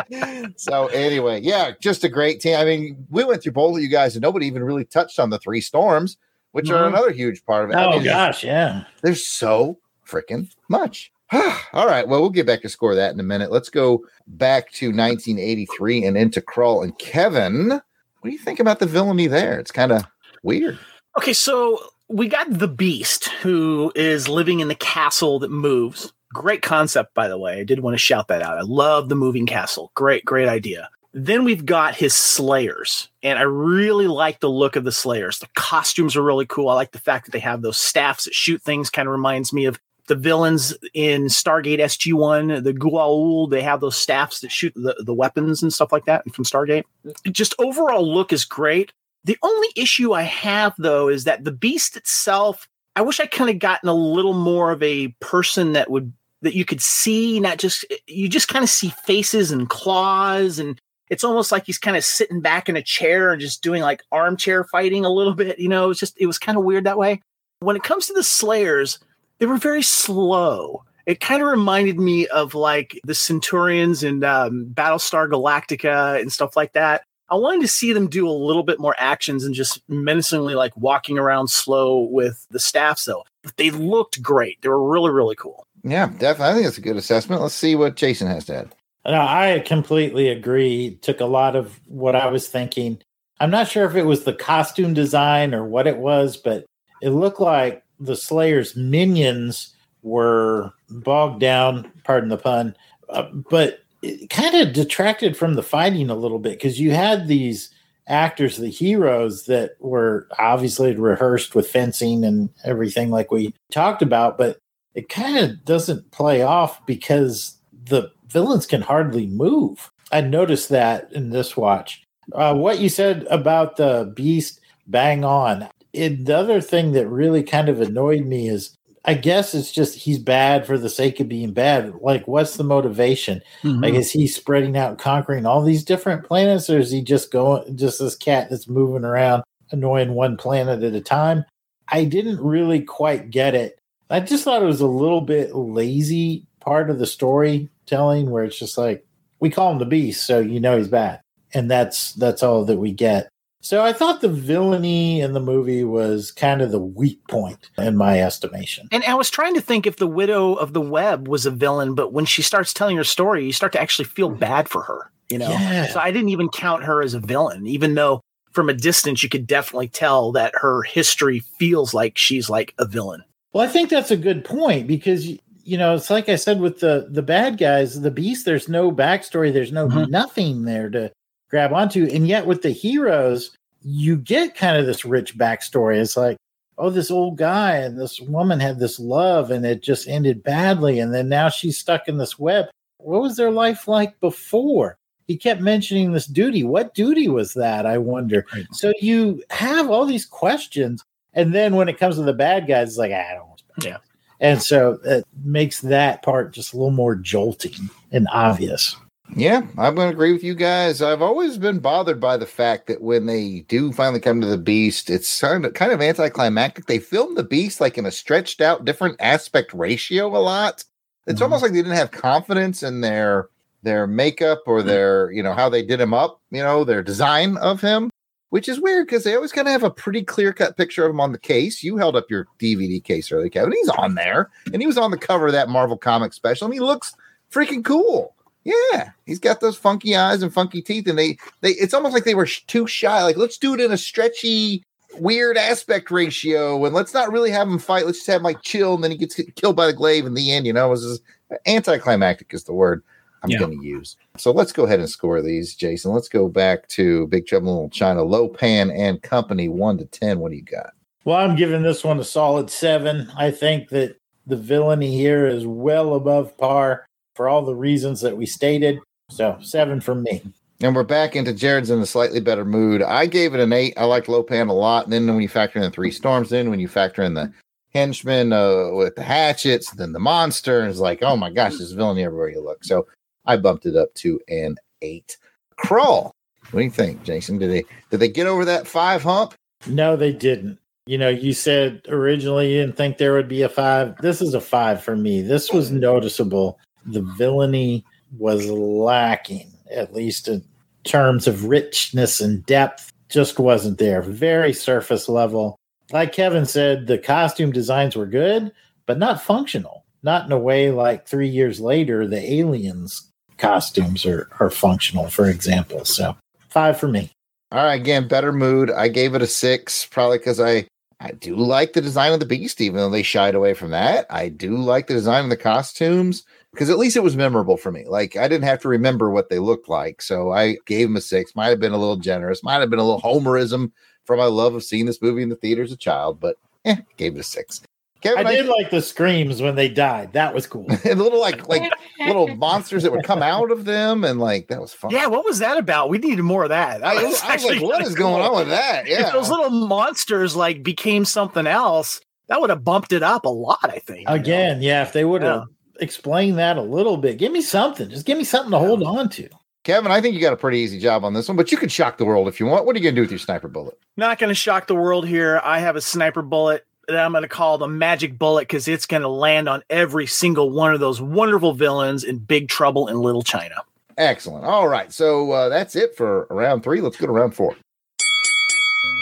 yes, (laughs) so anyway, yeah, just a great team. I mean, we went through both of you guys, and nobody even really touched on the three storms, which are Mhm. another huge part of it. I Oh mean, gosh, yeah. there's so freaking much. (sighs) All right, well, we'll get back to score that in a minute. Let's go back to 1983 and into Krull and Kevin. What do you think about the villainy there? It's kind of weird. Okay, so we got the Beast who is living in the castle that moves. Great concept, by the way. I did want to shout that out. I love the moving castle. Great, great idea. Then we've got his Slayers, and I really like the look of the Slayers. The costumes are really cool. I like the fact that they have those staffs that shoot things. Kind of reminds me of the villains in Stargate SG One, the Goa'uld. They have those staffs that shoot the, the weapons and stuff like that from Stargate. Just overall look is great. The only issue I have though is that the beast itself, I wish I kind of gotten a little more of a person that would that you could see, not just you just kind of see faces and claws and it's almost like he's kind of sitting back in a chair and just doing like armchair fighting a little bit. You know, it's just it was kind of weird that way. When it comes to the Slayers, they were very slow. It kind of reminded me of like the Centurions and um, Battlestar Galactica and stuff like that. I wanted to see them do a little bit more actions and just menacingly like walking around slow with the staffs though. But they looked great. They were really, really cool. Yeah, definitely. I think that's a good assessment. Let's see what Jason has to add. No, I completely agree. Took a lot of what I was thinking. I'm not sure if it was the costume design or what it was, but it looked like the Slayer's minions were bogged down, pardon the pun, uh, but it kind of detracted from the fighting a little bit because you had these actors, the heroes that were obviously rehearsed with fencing and everything like we talked about, but it kind of doesn't play off because the villains can hardly move. I noticed that in this watch. Uh, what you said about the beast, bang on. It, the other thing that really kind of annoyed me is I guess it's just he's bad for the sake of being bad. Like, what's the motivation? Mhm. Like, is he spreading out, conquering all these different planets, or is he just going, just this cat that's moving around, annoying one planet at a time? I didn't really quite get it. I just thought it was a little bit lazy part of the storytelling where it's just like we call him the beast, so you know he's bad. And that's that's all that we get. So I thought the villainy in the movie was kind of the weak point in my estimation. And I was trying to think if the widow of the web was a villain, but when she starts telling her story, you start to actually feel bad for her, you know? Yeah. So I didn't even count her as a villain, even though from a distance you could definitely tell that her history feels like she's like a villain. Well, I think that's a good point because you know it's like I said with the the bad guys, the beast. There's no backstory. There's no Mhm. nothing there to grab onto, and yet with the heroes, you get kind of this rich backstory. It's like, oh, this old guy and this woman had this love, and it just ended badly, and then now she's stuck in this web. What was their life like before? He kept mentioning this duty. What duty was that? I wonder. So you have all these questions, and then when it comes to the bad guys, it's like, "Ah, I don't want to. Yeah. And so it makes that part just a little more jolting and obvious. Yeah, I'm going to agree with you guys. I've always been bothered by the fact that when they do finally come to the beast, it's kind of, kind of anticlimactic. They film the beast like in a stretched out, different aspect ratio a lot. It's mm-hmm. almost like they didn't have confidence in their their makeup or mm. their you know how they did him up, you know, their design of him, which is weird because they always kind of have a pretty clear cut picture of him on the case. You held up your DVD case earlier, Kevin. He's on there, and he was on the cover of that Marvel comic special, and he looks freaking cool. Yeah, he's got those funky eyes and funky teeth, and they they it's almost like they were sh- too shy. Like let's do it in a stretchy, weird aspect ratio, and let's not really have him fight. Let's just have him like chill, and then he gets killed by the glaive in the end. You know, it was anticlimactic is the word I'm Yeah. going to use. So let's go ahead and score these, Jason. Let's go back to Big Trouble in Little China, Lo Pan and Company, one to ten. What do you got? Well, I'm giving this one a solid seven. I think that the villainy here is well above par for all the reasons that we stated. So seven from me. And we're back into Jared's in a slightly better mood. I gave it an eight. I like Lo Pan a lot. And then when you factor in the three storms, then when you factor in the henchmen uh, with the hatchets, then the monster, and it's like, oh my gosh, there's villainy everywhere you look. So I bumped it up to an eight. Krull. What do you think, Jason? Did they did they get over that five hump? No, they didn't. You know, you said originally you didn't think there would be a five. This is a five for me. This was noticeable. The villainy was lacking, at least in terms of richness and depth, just wasn't there. Very surface level. Like Kevin said, the costume designs were good, but not functional. Not in a way like three years later, the aliens costumes are, are functional, for example. So five for me. All right, again, better mood. I gave it a six, probably because I I do like the design of the beast, even though they shied away from that. I do like the design of the costumes because at least it was memorable for me. Like I didn't have to remember what they looked like, so I gave them a six. Might have been a little generous, might have been a little homerism for my love of seeing this movie in the theater as a child, but eh, gave it a six. Kevin, I did like the screams when they died. That was cool. (laughs) and little like like little (laughs) monsters that would come out of them, and like that was fun. Yeah, what was that about? We needed more of that. That I was- I was like, what is going on with that? Yeah. If those little monsters like became something else, that would have bumped it up a lot, I think. Again, yeah, if they would have explained that a little bit, give me something. Just give me something to hold on to. Kevin, I think you got a pretty easy job on this one, but you could shock the world if you want. What are you gonna do with your sniper bullet? Not going to shock the world here. I have a sniper bullet that I'm going to call the magic bullet because it's going to land on every single one of those wonderful villains in Big Trouble in Little China. Excellent. All right, so uh, that's it for round three. Let's go to round four.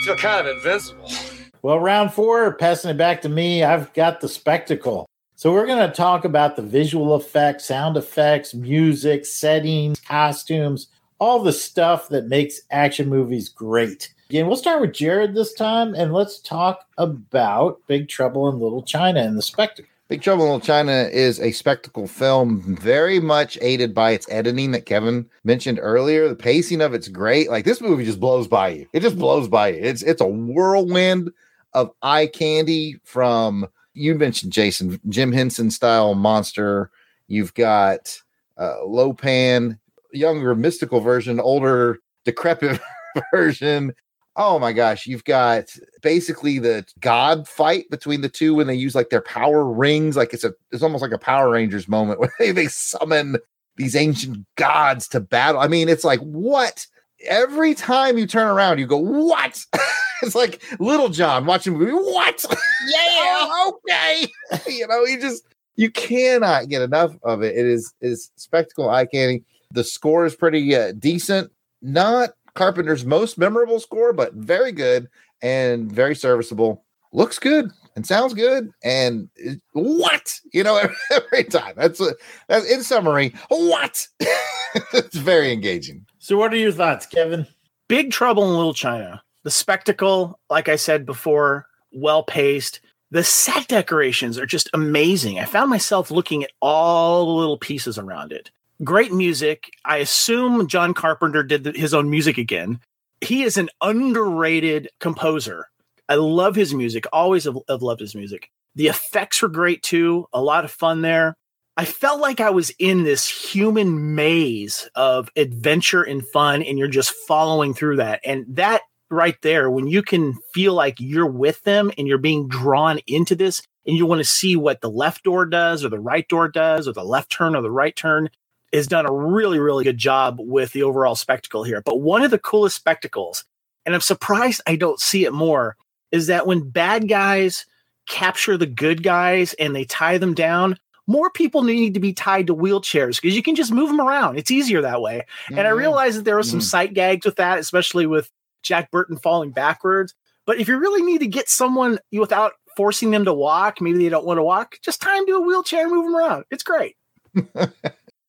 feel kind of invincible. Well, round four, passing it back to me, I've got the spectacle. So we're going to talk about the visual effects, sound effects, music, settings, costumes, all the stuff that makes action movies great. Again, we'll start with Jared this time, and let's talk about Big Trouble in Little China and the spectacle. Big Trouble in Little China is a spectacle film, very much aided by its editing that Kevin mentioned earlier. The pacing of it's great. Like this movie just blows by you. It just blows by you. It's it's a whirlwind of eye candy from you mentioned Jason Jim Henson style monster. You've got uh, Lo Pan, younger mystical version, older decrepit (laughs) version. Oh my gosh, you've got basically the god fight between the two when they use like their power rings. Like it's a it's almost like a Power Rangers moment (laughs) where they, they summon these ancient gods to battle. I mean, it's like what every time you turn around, you go, "What?" (laughs) it's like Lil Jon watching a movie. What? (laughs) Yeah, okay. (laughs) you know, you just you cannot get enough of it. It is is spectacle eye candy. The score is pretty uh, decent. Not Carpenter's most memorable score, but very good and very serviceable. Looks good and sounds good. And it- what you know every, every time. That's a that's in summary. What? it's very engaging. So, what are your thoughts, Kevin? Big Trouble in Little China. The spectacle, like I said before, well paced. The set decorations are just amazing. I found myself looking at all the little pieces around it. Great music. I assume John Carpenter did the, his own music again. He is an underrated composer. I love his music. Always have, have loved his music. The effects were great too. A lot of fun there. I felt like I was in this human maze of adventure and fun, and you're just following through that. And that right there, when you can feel like you're with them and you're being drawn into this, and you want to see what the left door does, or the right door does, or the left turn or the right turn, is done a really, really good job with the overall spectacle here. But one of the coolest spectacles, and I'm surprised I don't see it more, is that when bad guys capture the good guys and they tie them down, more people need to be tied to wheelchairs because you can just move them around. It's easier that way. And I Mhm. realize that there are some Mhm. sight gags with that, especially with Jack Burton falling backwards. But if you really need to get someone without forcing them to walk, maybe they don't want to walk, just tie them to a wheelchair and move them around. It's great. (laughs)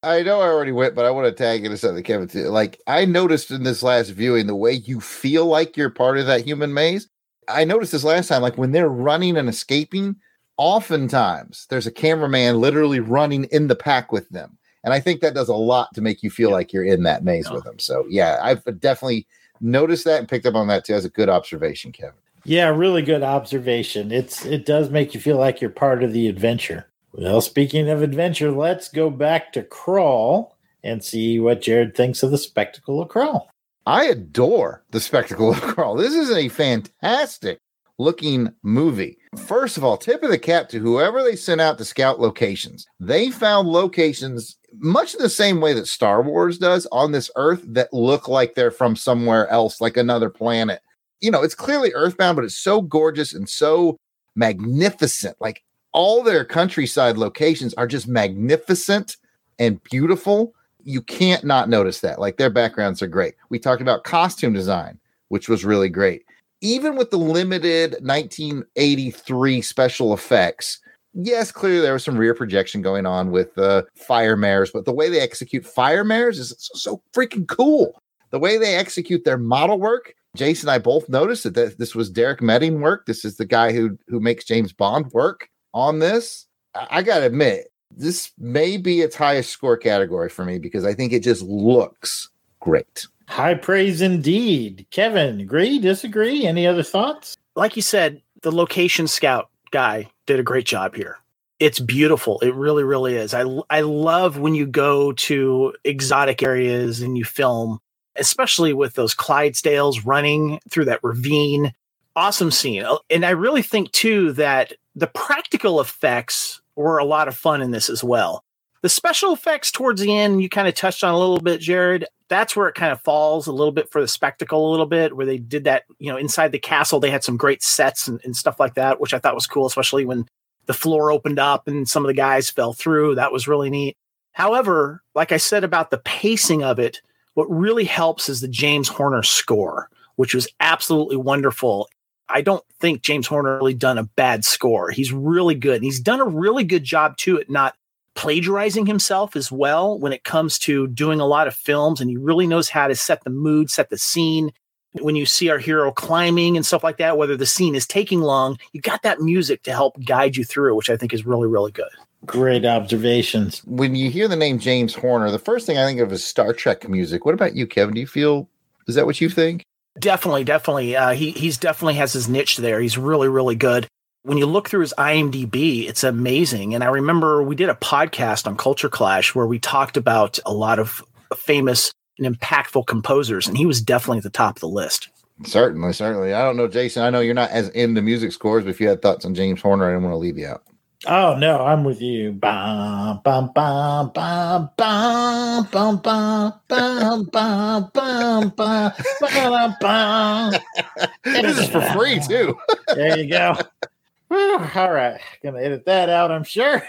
I know I already went, but I want to tag in something, Kevin. Too. Like I noticed in this last viewing, the way you feel like you're part of that human maze. I noticed this last time, like when they're running and escaping, oftentimes there's a cameraman literally running in the pack with them. And I think that does a lot to make you feel like you're in that maze with them. So yeah, I've definitely noticed that and picked up on that too. As a good observation, Kevin. Yeah, really good observation. It's it does make you feel like you're part of the adventure. Well, speaking of adventure, let's go back to Krull and see what Jared thinks of the spectacle of Krull. I adore the spectacle of Krull. This is a fantastic looking movie. First of all, tip of the cap to whoever they sent out to scout locations. They found locations much in the same way that Star Wars does on this earth that look like they're from somewhere else, like another planet. You know, it's clearly earthbound, but it's so gorgeous and so magnificent. Like all their countryside locations are just magnificent and beautiful. You can't not notice that. Like their backgrounds are great. We talked about costume design, which was really great. Even with the limited 1983 special effects, yes, clearly there was some rear projection going on with uh, fire mares, but the way they execute fire mares is so, so freaking cool. The way they execute their model work, Jason and I both noticed that this was Derek Meddings work. This is the guy who who makes James Bond work on this. I, I gotta admit, this may be its highest score category for me because I think it just looks great. High praise indeed. Kevin, agree, disagree? Any other thoughts? Like you said, the location scout guy did a great job here. It's beautiful. It really, really is. I I love when you go to exotic areas and you film, especially with those Clydesdales running through that ravine. Awesome scene. Uh, And I really think too that the practical effects were a lot of fun in this as well. The special effects towards the end, you kind of touched on a little bit, Jared. That's where it kind of falls a little bit for the spectacle, a little bit, where they did that, you know, inside the castle. They had some great sets and, and stuff like that, which I thought was cool, especially when the floor opened up and some of the guys fell through. That was really neat. However, like I said about the pacing of it, what really helps is the James Horner score, which was absolutely wonderful. I don't think James Horner really done a bad score. He's really good. And he's done a really good job too at not plagiarizing himself as well when it comes to doing a lot of films. And he really knows how to set the mood, set the scene. When you see our hero climbing and stuff like that, whether the scene is taking long, you got that music to help guide you through, which I think is really, really good. Great observations. When you hear the name James Horner, the first thing I think of is Star Trek music. What about you, Kevin? Do you feel is that what you think? Definitely, definitely. Uh, he he's definitely has his niche there. He's really, really good. When you look through his IMDb, it's amazing. And I remember we did a podcast on Culture Clash where we talked about a lot of famous and impactful composers, and he was definitely at the top of the list. Certainly, certainly. I don't know, Jason. I know you're not as into music scores, but if you had thoughts on James Horner, I didn't want to leave you out. Oh no, I'm with you. Bum bum bum bum bum bum bum bum bum bum bum bum bum. This is for free too. There you go. Whew, all right, gonna edit that out. I'm sure.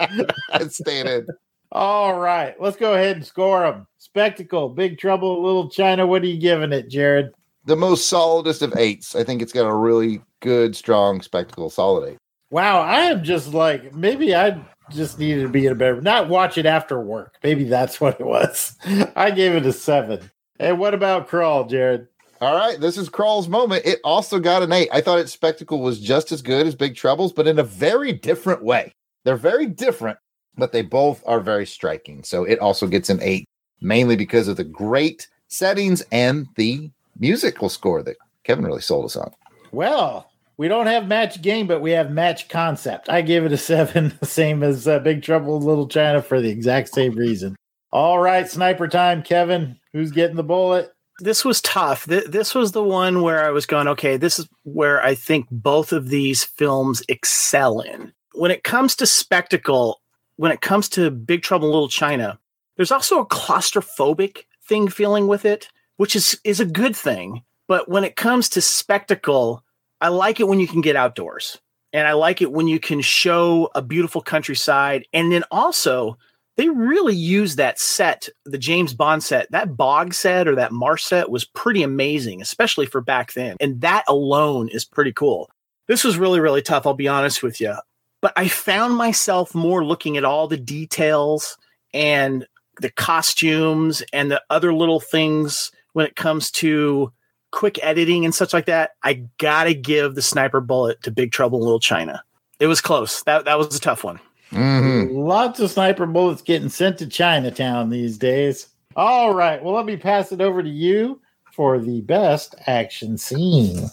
(laughs) Staying in. All right, let's go ahead and score them. Spectacle, Big Trouble, Little China. What are you giving it, Jared? The most solidest of eights. I think it's got a really good, strong spectacle, solid eight. Wow, I am just like maybe I just needed to be in a better not watch it after work. Maybe that's what it was. (laughs) I gave it a seven. And what about Krull, Jared? All right, this is Krull's moment. It also got an eight. I thought its spectacle was just as good as Big Troubles, but in a very different way. They're very different, but they both are very striking. So it also gets an eight, mainly because of the great settings and the musical score that Kevin really sold us on. Well, we don't have match game, but we have match concept. I give it a seven, (laughs) same as uh, Big Trouble Little China for the exact same reason. All right, sniper time, Kevin. Who's getting the bullet? This was tough. Th- This was the one where I was going, okay, this is where I think both of these films excel in. When it comes to spectacle, when it comes to Big Trouble in Little China, there's also a claustrophobic thing feeling with it, which is is a good thing. But when it comes to spectacle, I like it when you can get outdoors. And I like it when you can show a beautiful countryside. And then also, they really use that set, the James Bond set, that bog set or that marsh set was pretty amazing, especially for back then. And that alone is pretty cool. This was really, really tough, I'll be honest with you. But I found myself more looking at all the details and the costumes and the other little things when it comes to quick editing and such like that. I gotta give the sniper bullet to Big Trouble in Little China. It was close. That that was a tough one. Lots of sniper bullets getting sent to Chinatown these days. All right. Well, let me pass it over to you for the best action scene.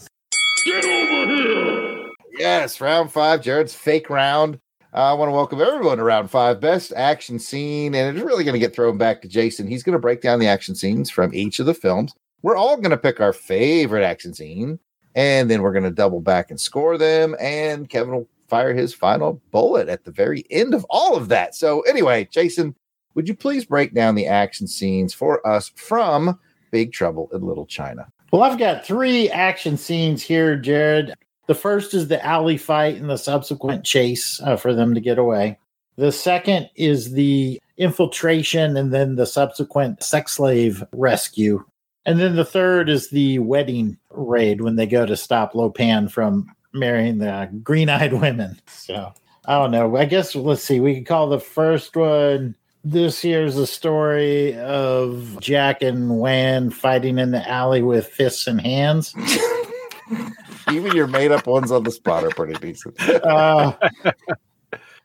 Get over here. Yes, round five, Jared's fake round. Uh, I want to welcome everyone to round five, best action scene, and it's really going to get thrown back to Jason. He's going to break down the action scenes from each of the films. We're all going to pick our favorite action scene, and then we're going to double back and score them. And Kevin will fire his final bullet at the very end of all of that. So, anyway, Jason, would you please break down the action scenes for us from Big Trouble in Little China? Well, I've got three action scenes here, Jared. The first is the alley fight and the subsequent chase uh, for them to get away. The second is the infiltration and then the subsequent sex slave rescue. And then the third is the wedding raid when they go to stop Lo Pan from marrying the green eyed women. So I don't know. I guess let's see. We can call the first one this here's the story of Jack and Wan fighting in the alley with fists and hands. (laughs) Even your made up ones on the spot are pretty decent. Uh,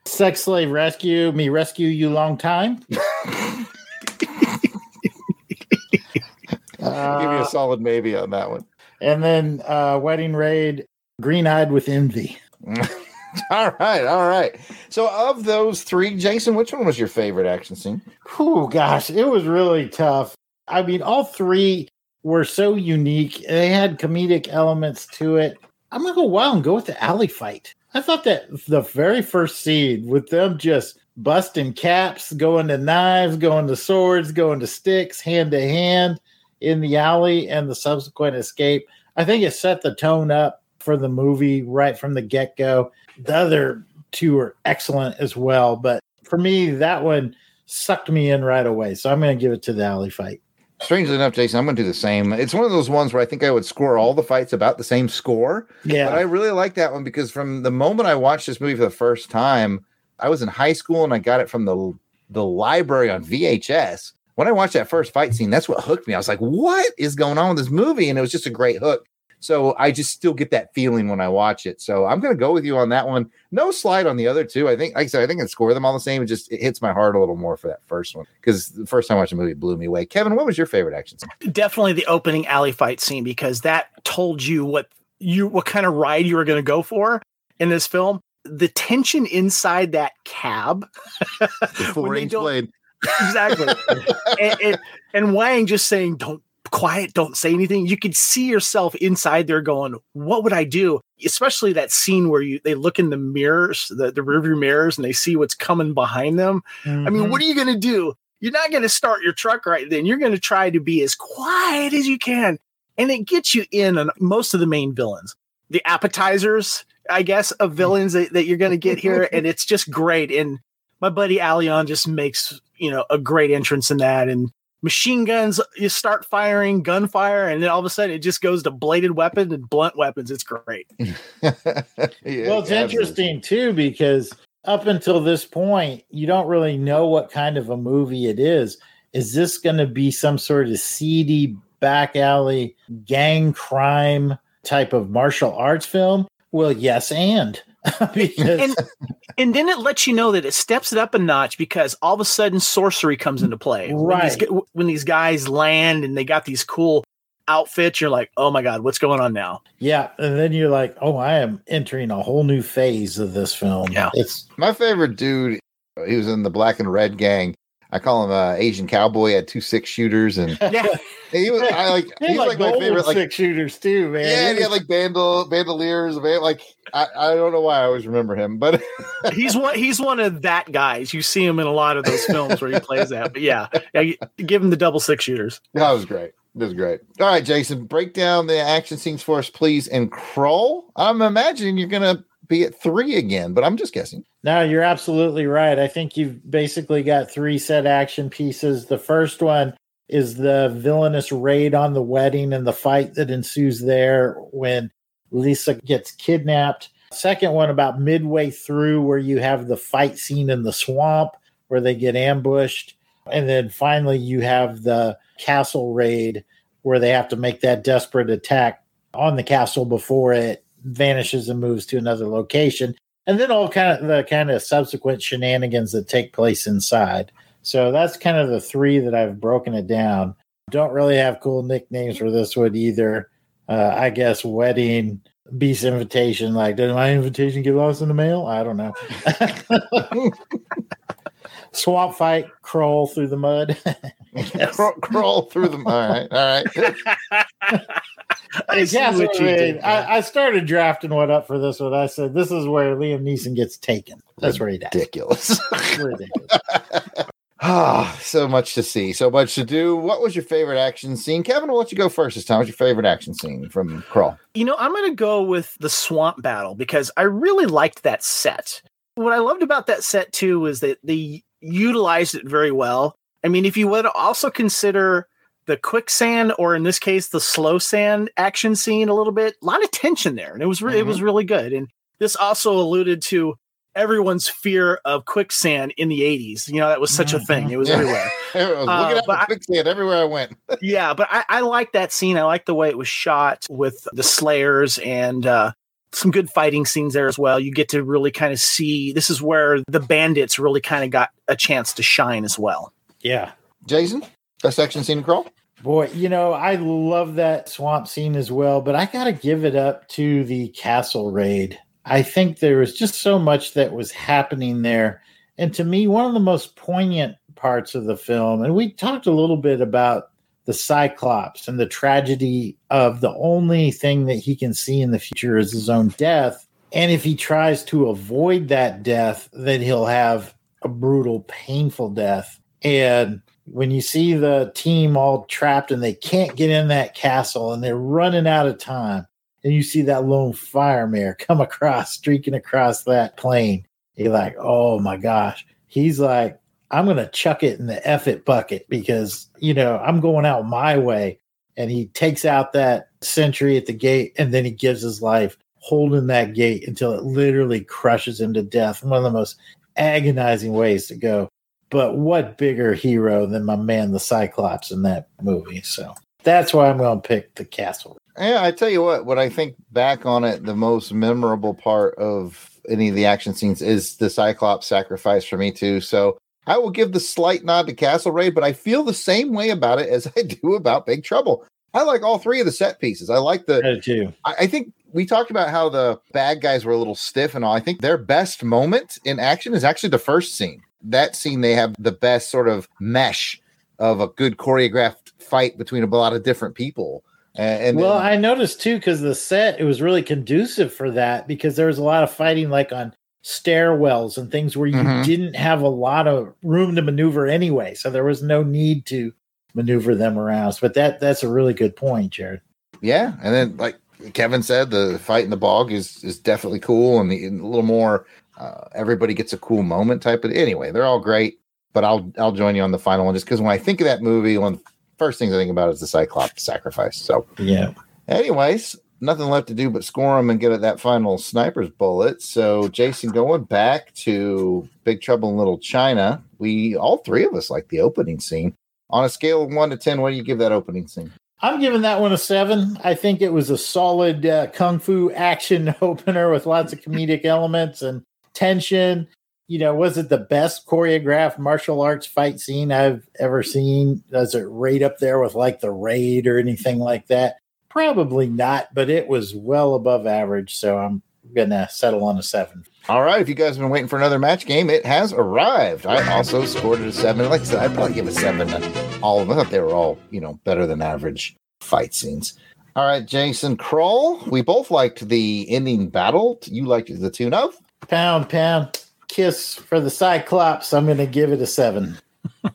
sex slave rescue, me rescue you long time. (laughs) Give me a solid maybe on that one. And then uh, wedding raid, green eyed with envy. (laughs) all right, all right. So, of those three, Jason, which one was your favorite action scene? Oh gosh, it was really tough. I mean, all three were so unique. They had comedic elements to it. I'm gonna go wild and go with the alley fight. I thought that the very first scene with them just busting caps, going to knives, going to swords, going to sticks, hand to hand in the alley, and the subsequent escape. I think it set the tone up for the movie right from the get go. The other two are excellent as well, but for me, that one sucked me in right away. So I'm going to give it to the alley fight. Strangely enough, Jason, I'm going to do the same. It's one of those ones where I think I would score all the fights about the same score. Yeah. But I really like that one because from the moment I watched this movie for the first time, I was in high school and I got it from the the library on VHS. When I watched that first fight scene, that's what hooked me. I was like, "What is going on with this movie?" And it was just a great hook. So I just still get that feeling when I watch it. So I'm going to go with you on that one. No slide on the other two. I think, like I said, I think I score them all the same. It just it hits my heart a little more for that first one because the first time I watched the movie blew me away. Kevin, what was your favorite action scene? Definitely the opening alley fight scene because that told you what you what kind of ride you were going to go for in this film. The tension inside that cab, (laughs) The full range blade. exactly, (laughs) and, and, and Wang just saying, "Don't quiet, don't say anything. You could see yourself inside there going, "What would I do?" Especially that scene where you they look in the mirrors, the the rearview mirrors, and they see what's coming behind them. I mean, mm-hmm. what are you going to do? You're not going to start your truck right then. You're going to try to be as quiet as you can, and it gets you in on most of the main villains, the appetizers, I guess, of mm. villains that, that you're going to get here, (laughs) and it's just great. And my buddy Al Leong just makes you know a great entrance in that, and machine guns you start firing gunfire and then all of a sudden it just goes to bladed weapons and blunt weapons it's great (laughs) Yeah, well, it's yeah, interesting too because up until this point, you don't really know what kind of a movie it is. Is this going to be some sort of seedy back alley gang crime type of martial arts film? Well, yes, and (laughs) because and and then it lets you know that it steps it up a notch because all of a sudden sorcery comes into play when these, Right. when these guys land and they got these cool outfits you're like oh my god what's going on now yeah, and then you're like, oh, I am entering a whole new phase of this film. Yeah. it's My favorite dude, he was in the black and red gang. I call him uh, Asian cowboy. Had two six shooters, and (laughs) yeah he was I like (laughs) He's he's like, like, my favorite. Like six shooters too, man. yeah, and he He had like bandol bandoliers. man, Like I, I don't know why I always remember him, but (laughs) he's one he's one of that guys you see him in a lot of those films where he plays that but yeah, yeah give him the double six shooters that was great. That was great. All right, Jason, break down the action scenes for us, please. And Krull. I'm imagining you're gonna be at three again, but I'm just guessing. No, you're absolutely right. I think you've basically got three set action pieces. The first one is the villainous raid on the wedding and the fight that ensues there when Lyssa gets kidnapped. Second one about midway through where you have the fight scene in the swamp where they get ambushed. And then finally you have the castle raid where they have to make that desperate attack on the castle before it vanishes and moves to another location and then all kind of the kind of subsequent shenanigans that take place inside. So that's kind of the three that I've broken it down. Don't really have cool nicknames for this one either. Uh, I guess wedding, beast invitation. Like, did my invitation get lost in the mail? I don't know. (laughs) Swamp fight, crawl through the mud. (laughs) Crawl, crawl through them. All right, all right. (laughs) I, see what you did. I, I started drafting one up for this one. I said, this is where Liam Neeson gets taken. That's where he dies. Ridiculous. Ridiculous. (laughs) Ah, so much to see, so much to do. What was your favorite action scene? Kevin, why don't you go first this time? What's your favorite action scene from Krull? You know, I'm going to go with the swamp battle because I really liked that set. What I loved about that set too was that they utilized it very well. I mean, if you would also consider the quicksand, or in this case, the slow sand action scene a little bit, a lot of tension there, and it was re- it was really good. And this also alluded to everyone's fear of quicksand in the 80s. You know, that was such a thing; it was Yeah. everywhere. (laughs) I was Uh, looking at but the I- quicksand everywhere I went. (laughs) yeah, but I, I like that scene. I like the way it was shot with the Slayers and uh, some good fighting scenes there as well. You get to really kind of see this is where the bandits really kind of got a chance to shine as well. Yeah. Jason, best action scene in Krull? Boy, you know, I love that swamp scene as well, but I got to give it up to the castle raid. I think there was just so much that was happening there. And to me, one of the most poignant parts of the film, and we talked a little bit about the Cyclops and the tragedy of the only thing that he can see in the future is his own death. And if he tries to avoid that death, then he'll have a brutal, painful death. And when you see the team all trapped and they can't get in that castle and they're running out of time, and you see that lone fire mare (laughs) come across, streaking across that plane, you're like, oh my gosh. He's like, I'm going to chuck it in the F bucket because, you know, I'm going out my way. And he takes out that sentry at the gate and then he gives his life holding that gate until it literally crushes him to death. One of the most agonizing ways to go. But what bigger hero than my man, the Cyclops, in that movie? So that's why I'm going to pick the castle. Yeah, I tell you what, when I think back on it, the most memorable part of any of the action scenes is the Cyclops sacrifice for me too. So I will give the slight nod to Castle Raid, but I feel the same way about it as (laughs) I do about Big Trouble. I like all three of the set pieces. I like the I too. I, I think we talked about how the bad guys were a little stiff and all. I think their best moment in action is actually the first scene. That scene they have the best sort of mesh of a good choreographed fight between a lot of different people. And, and well, then- I noticed too because the set it was really conducive for that because there was a lot of fighting like on stairwells and things where you Mhm. didn't have a lot of room to maneuver anyway, so there was no need to maneuver them around. But that that's a really good point, Jared. yeah, and then like Kevin said, the fight in the bog is is definitely cool and, the, and a little more. Uh, everybody gets a cool moment type of. Anyway, they're all great, but I'll I'll join you on the final one just because when I think of that movie, one of the first things I think about is the Cyclops sacrifice. So Yeah. Anyways, nothing left to do but score them and get at that final sniper's bullet. So, Jason, going back to Big Trouble in Little China, we all three of us like the opening scene. On a scale of one to ten, what do you give that opening scene? I'm giving that one a seven. I think it was a solid uh, kung fu action (laughs) opener with lots of comedic elements and tension. You know, was it the best choreographed martial arts fight scene I've ever seen? Does it rate up there with like the raid or anything like that? Probably not, but it was well above average. So I'm gonna settle on a seven. All right, if you guys have been waiting for another match game, it has arrived. I also scored it a seven. Like I said, I'd probably give a seven to all of them. I thought they were all, you know, better than average fight scenes. All right, Jason Krull. We both liked the ending battle. You liked the tune of. Pound pound kiss for the Cyclops. I'm gonna give it a seven. (laughs)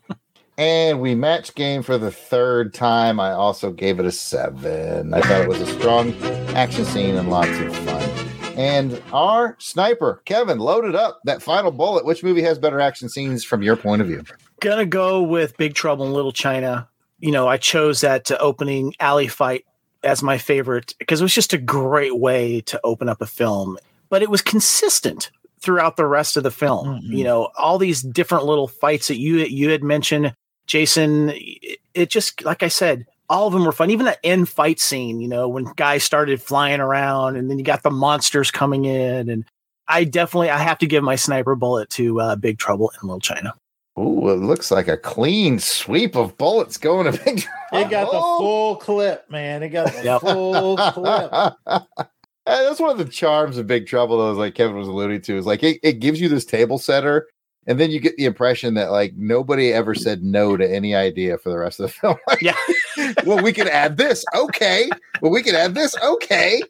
And we match game for the third time. I also gave it a seven. I thought it was a strong action scene and lots of fun. And our sniper, Kevin, loaded up that final bullet. Which movie has better action scenes from your point of view? Gonna go with Big Trouble in Little China. You know, I chose that opening alley fight as my favorite because it was just a great way to open up a film, but it was consistent throughout the rest of the film. You know, all these different little fights that you you had mentioned, Jason. It, it just like I said, all of them were fun. Even that end fight scene, you know, when guys started flying around, and then you got the monsters coming in, and I definitely I have to give my sniper bullet to uh, Big Trouble in Little China. Ooh, it looks like a clean sweep of bullets going to Big It got the full clip, man. It got the Yep. full clip. (laughs) Uh, that's one of the charms of Big Trouble, though, is like Kevin was alluding to, is like it, it gives you this table setter, and then you get the impression that like nobody ever said no to any idea for the rest of the (laughs) film. Like, Yeah. well, we could add this, okay. Well, we could add this, okay.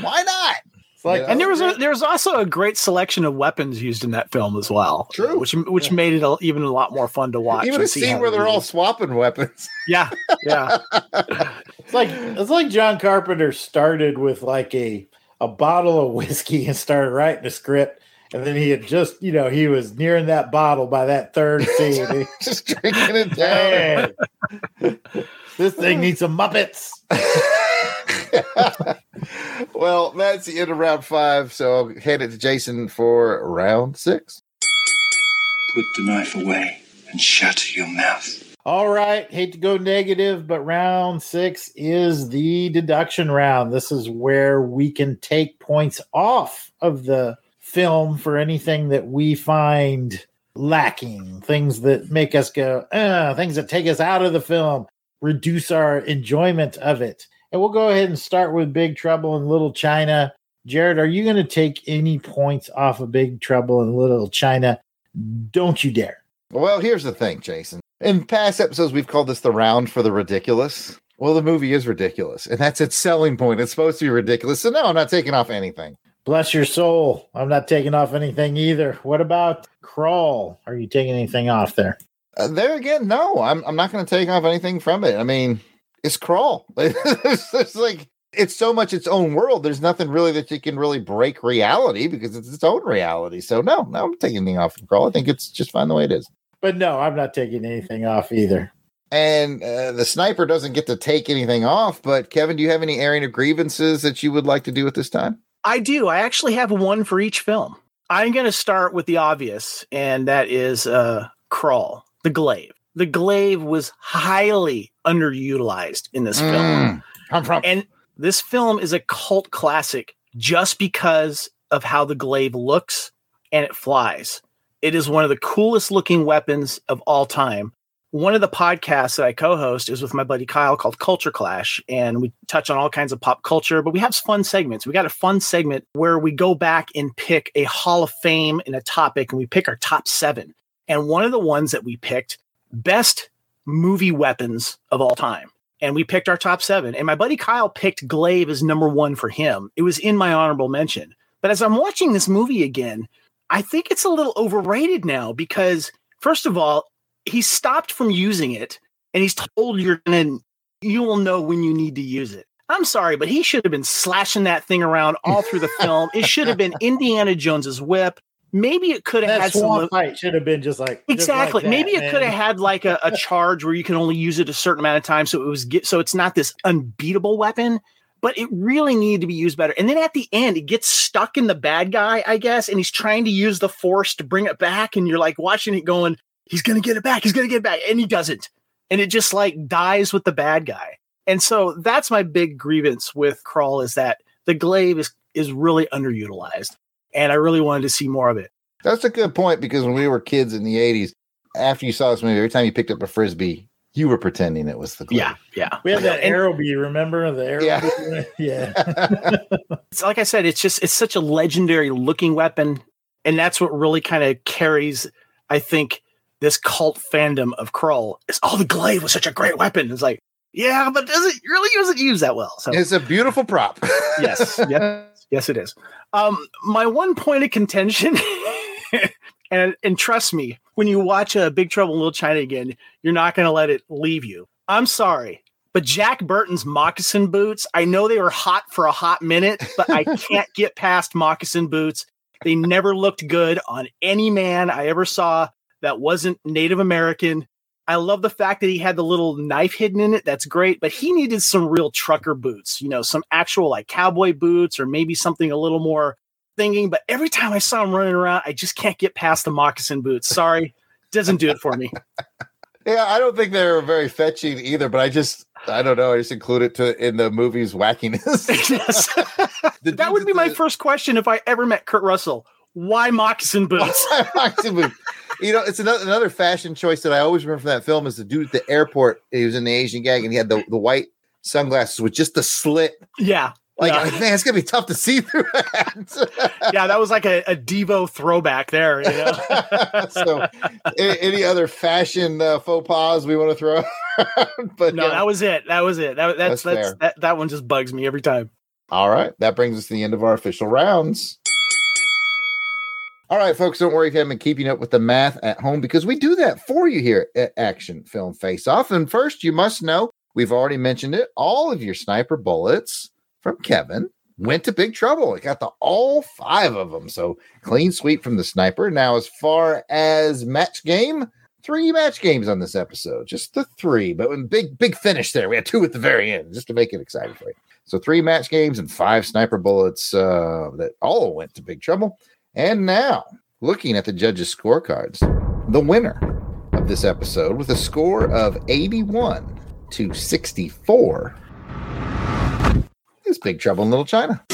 Why not? It's like, Yeah. And there was a, there was also a great selection of weapons used in that film as well. True. which which made it a, even a lot more fun to watch. Even and a see scene where they they're all swapping weapons. (laughs) yeah yeah (laughs) It's like it's like John Carpenter started with like a a bottle of whiskey and started writing a script, and then he had just you know he was nearing that bottle by that third (laughs) scene. He- Just drinking it down. Man, this thing needs some Muppets. (laughs) well, that's the end of round five. So I'll hand it to Jason for round six. Put the knife away and shut your mouth. All right, hate to go negative, but round six is the deduction round. This is where we can take points off of the film for anything that we find lacking, things that make us go, uh, things that take us out of the film, reduce our enjoyment of it. And we'll go ahead and start with Big Trouble in Little China. Jared, are you going to take any points off of Big Trouble in Little China? Don't you dare. Well, here's the thing, Jason. In past episodes, we've called this the round for the ridiculous. Well, the movie is ridiculous, and that's its selling point. It's supposed to be ridiculous. So, no, I'm not taking off anything. Bless your soul. I'm not taking off anything either. What about Krull? Are you taking anything off there? Uh, there again, no, I'm, I'm not going to take off anything from it. I mean, it's Krull. (laughs) it's, it's like it's so much its own world. There's nothing really that you can really break reality because it's its own reality. So no, no, I'm taking anything off from Krull. I think it's just fine the way it is. But no, I'm not taking anything off either. And uh, the sniper doesn't get to take anything off. But Kevin, do you have any airing of grievances that you would like to do at this time? I do. I actually have one for each film. I'm going to start with the obvious, and that is uh, Krull, the glaive. The glaive was highly underutilized in this film. Mm. And this film is a cult classic just because of how the glaive looks and it flies. It is one of the coolest looking weapons of all time. One of the podcasts that I co host is with my buddy Kyle called Culture Clash, and we touch on all kinds of pop culture, but we have fun segments. We got a fun segment where we go back and pick a Hall of Fame in a topic, and we pick our top seven. And one of the ones that we picked, best movie weapons of all time. And we picked our top seven. And my buddy Kyle picked Glaive as number one for him. It was in my honorable mention. But as I'm watching this movie again, I think it's a little overrated now because, first of all, he stopped from using it and he's told you're going to, you will know when you need to use it. I'm sorry, but he should have been slashing that thing around all through the film. It should have been (laughs) Indiana Jones's whip. Maybe it could have had some. fight should have been just like just like Exactly. that, Maybe it could have had like a, a (laughs) charge where you can only use it a certain amount of time, so it was get, so it's not this unbeatable weapon. But it really needed to be used better. And then at the end, it gets stuck in the bad guy, I guess, and he's trying to use the force to bring it back, and you're like watching it going, he's gonna get it back, he's gonna get it back, and he doesn't, and it just like dies with the bad guy. And so that's my big grievance with Krull is that the glaive is is really underutilized, and I really wanted to see more of it. That's a good point because when we were kids in the 80s, after you saw this movie, every time you picked up a frisbee, you were pretending it was the glaive. Yeah, yeah. We had that And- arrow bee, remember the arrow? Yeah. bee? (laughs) yeah. (laughs) it's like I said, it's just it's such a legendary looking weapon, and that's what really kind of carries, I think, this cult fandom of Krull. Is oh, the glaive was such a great weapon. It's like, yeah, but does it really doesn't use that well? So It's a beautiful prop. yes, (laughs) yes, yes, it is. Um, my one point of contention, (laughs) and and trust me, when you watch a Big Trouble in Little China again, you're not going to let it leave you. I'm sorry, but Jack Burton's moccasin boots, I know they were hot for a hot minute, but I (laughs) can't get past moccasin boots. They never looked good on any man I ever saw that wasn't Native American. I love the fact that he had the little knife hidden in it. That's great, but he needed some real trucker boots, you know, some actual like cowboy boots or maybe something a little more thinking. But every time I saw him running around, I just can't get past the moccasin boots. Sorry, doesn't do it for me. (laughs) Yeah, I don't think they were very fetching either, but I just I don't know. I just include it to in the movie's wackiness. (laughs) (laughs) that would be my first question if I ever met Kurt Russell. Why moccasin boots? (laughs) Moccasin boots. You know, it's another another fashion choice that I always remember from that film is the dude at the airport. He was in the Asian gag and he had the, the white sunglasses with just the slit. Yeah. Like, yeah. like, man, it's gonna be tough to see through that. (laughs) yeah, that was like a, a Devo throwback there. You know? (laughs) so, a- any other fashion uh, faux pas we want to throw? but no, yeah. that was it. That was it. That, That's that's that's, that, that one just bugs me every time. All right. That brings us to the end of our official rounds. All right, folks, don't worry if you haven't been keeping up with the math at home because we do that for you here at Action Film Face Off. And first, you must know we've already mentioned it. All of your sniper bullets from Kevin went to Big Trouble. It got the all five of them. So clean sweep from the sniper. Now, as far as match game, three match games on this episode, just the three, but big, big finish there. We had two at the very end just to make it exciting for you. So three match games and five sniper bullets uh, that all went to Big Trouble. And now, looking at the judges' scorecards, the winner of this episode with a score of 81 to 64 is Big Trouble in Little China.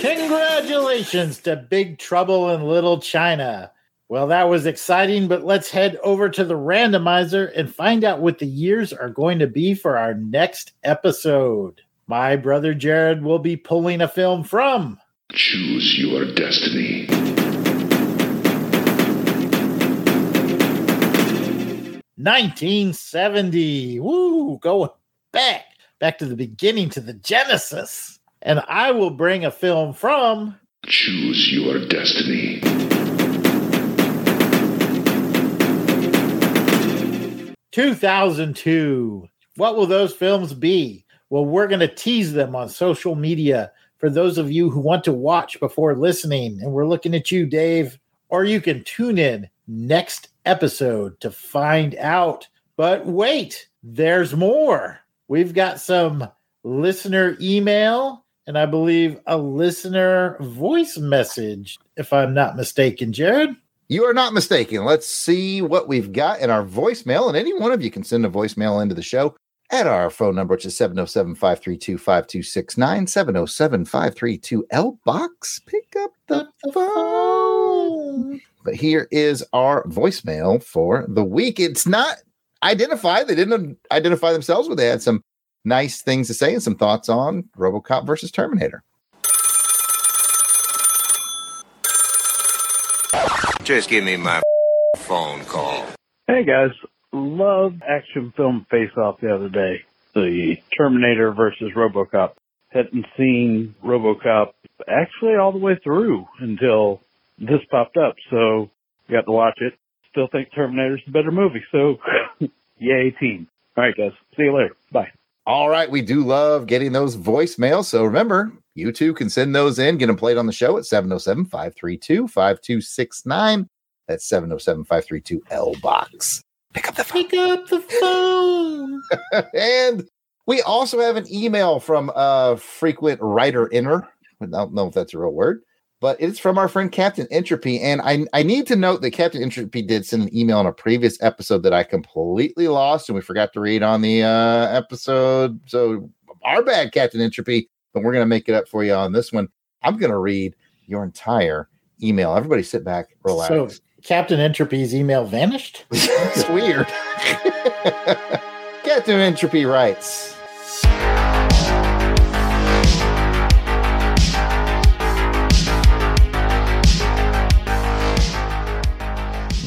Congratulations to Big Trouble in Little China. Well, that was exciting, but let's head over to the randomizer and find out what the years are going to be for our next episode. My brother Jared will be pulling a film from Choose your destiny. Nineteen seventy. Woo, going back, back to the beginning, to the Genesis. And I will bring a film from Choose your destiny. 2002. What will those films be? Well, we're going to tease them on social media for those of you who want to watch before listening. And we're looking at you, Dave. Or you can tune in next episode to find out. But wait, there's more. We've got some listener email and I believe a listener voice message, if I'm not mistaken, Jared. You are not mistaken. Let's see what we've got in our voicemail. And any one of you can send a voicemail into the show at our phone number, which is 707 532 5269 707 532 L Box. Pick up the phone. But here is our voicemail for the week. It's not identified. They didn't identify themselves, but they had some nice things to say and some thoughts on Robocop versus Terminator. Just give me my phone call. Hey guys, love action film face off the other day. The Terminator versus Robocop. Hadn't seen Robocop actually all the way through until this popped up, so got to watch it. Still think Terminator's the better movie, so (laughs) yay team. All right guys, see you later. Bye. All right, we do love getting those voicemails. So remember, you too can send those in, get them played on the show at 707 532 5269. That's 707 532 L Box. Pick up the phone. Pick up the phone. (laughs) and we also have an email from a frequent writer inner. I don't know if that's a real word, but it's from our friend Captain Entropy. And I, I need to note that Captain Entropy did send an email on a previous episode that I completely lost and we forgot to read on the uh, episode. So our bad, Captain Entropy, but we're going to make it up for you on this one. I'm going to read your entire email. Everybody sit back, relax. So Captain Entropy's email vanished. (laughs) it's weird. (laughs) Captain Entropy writes.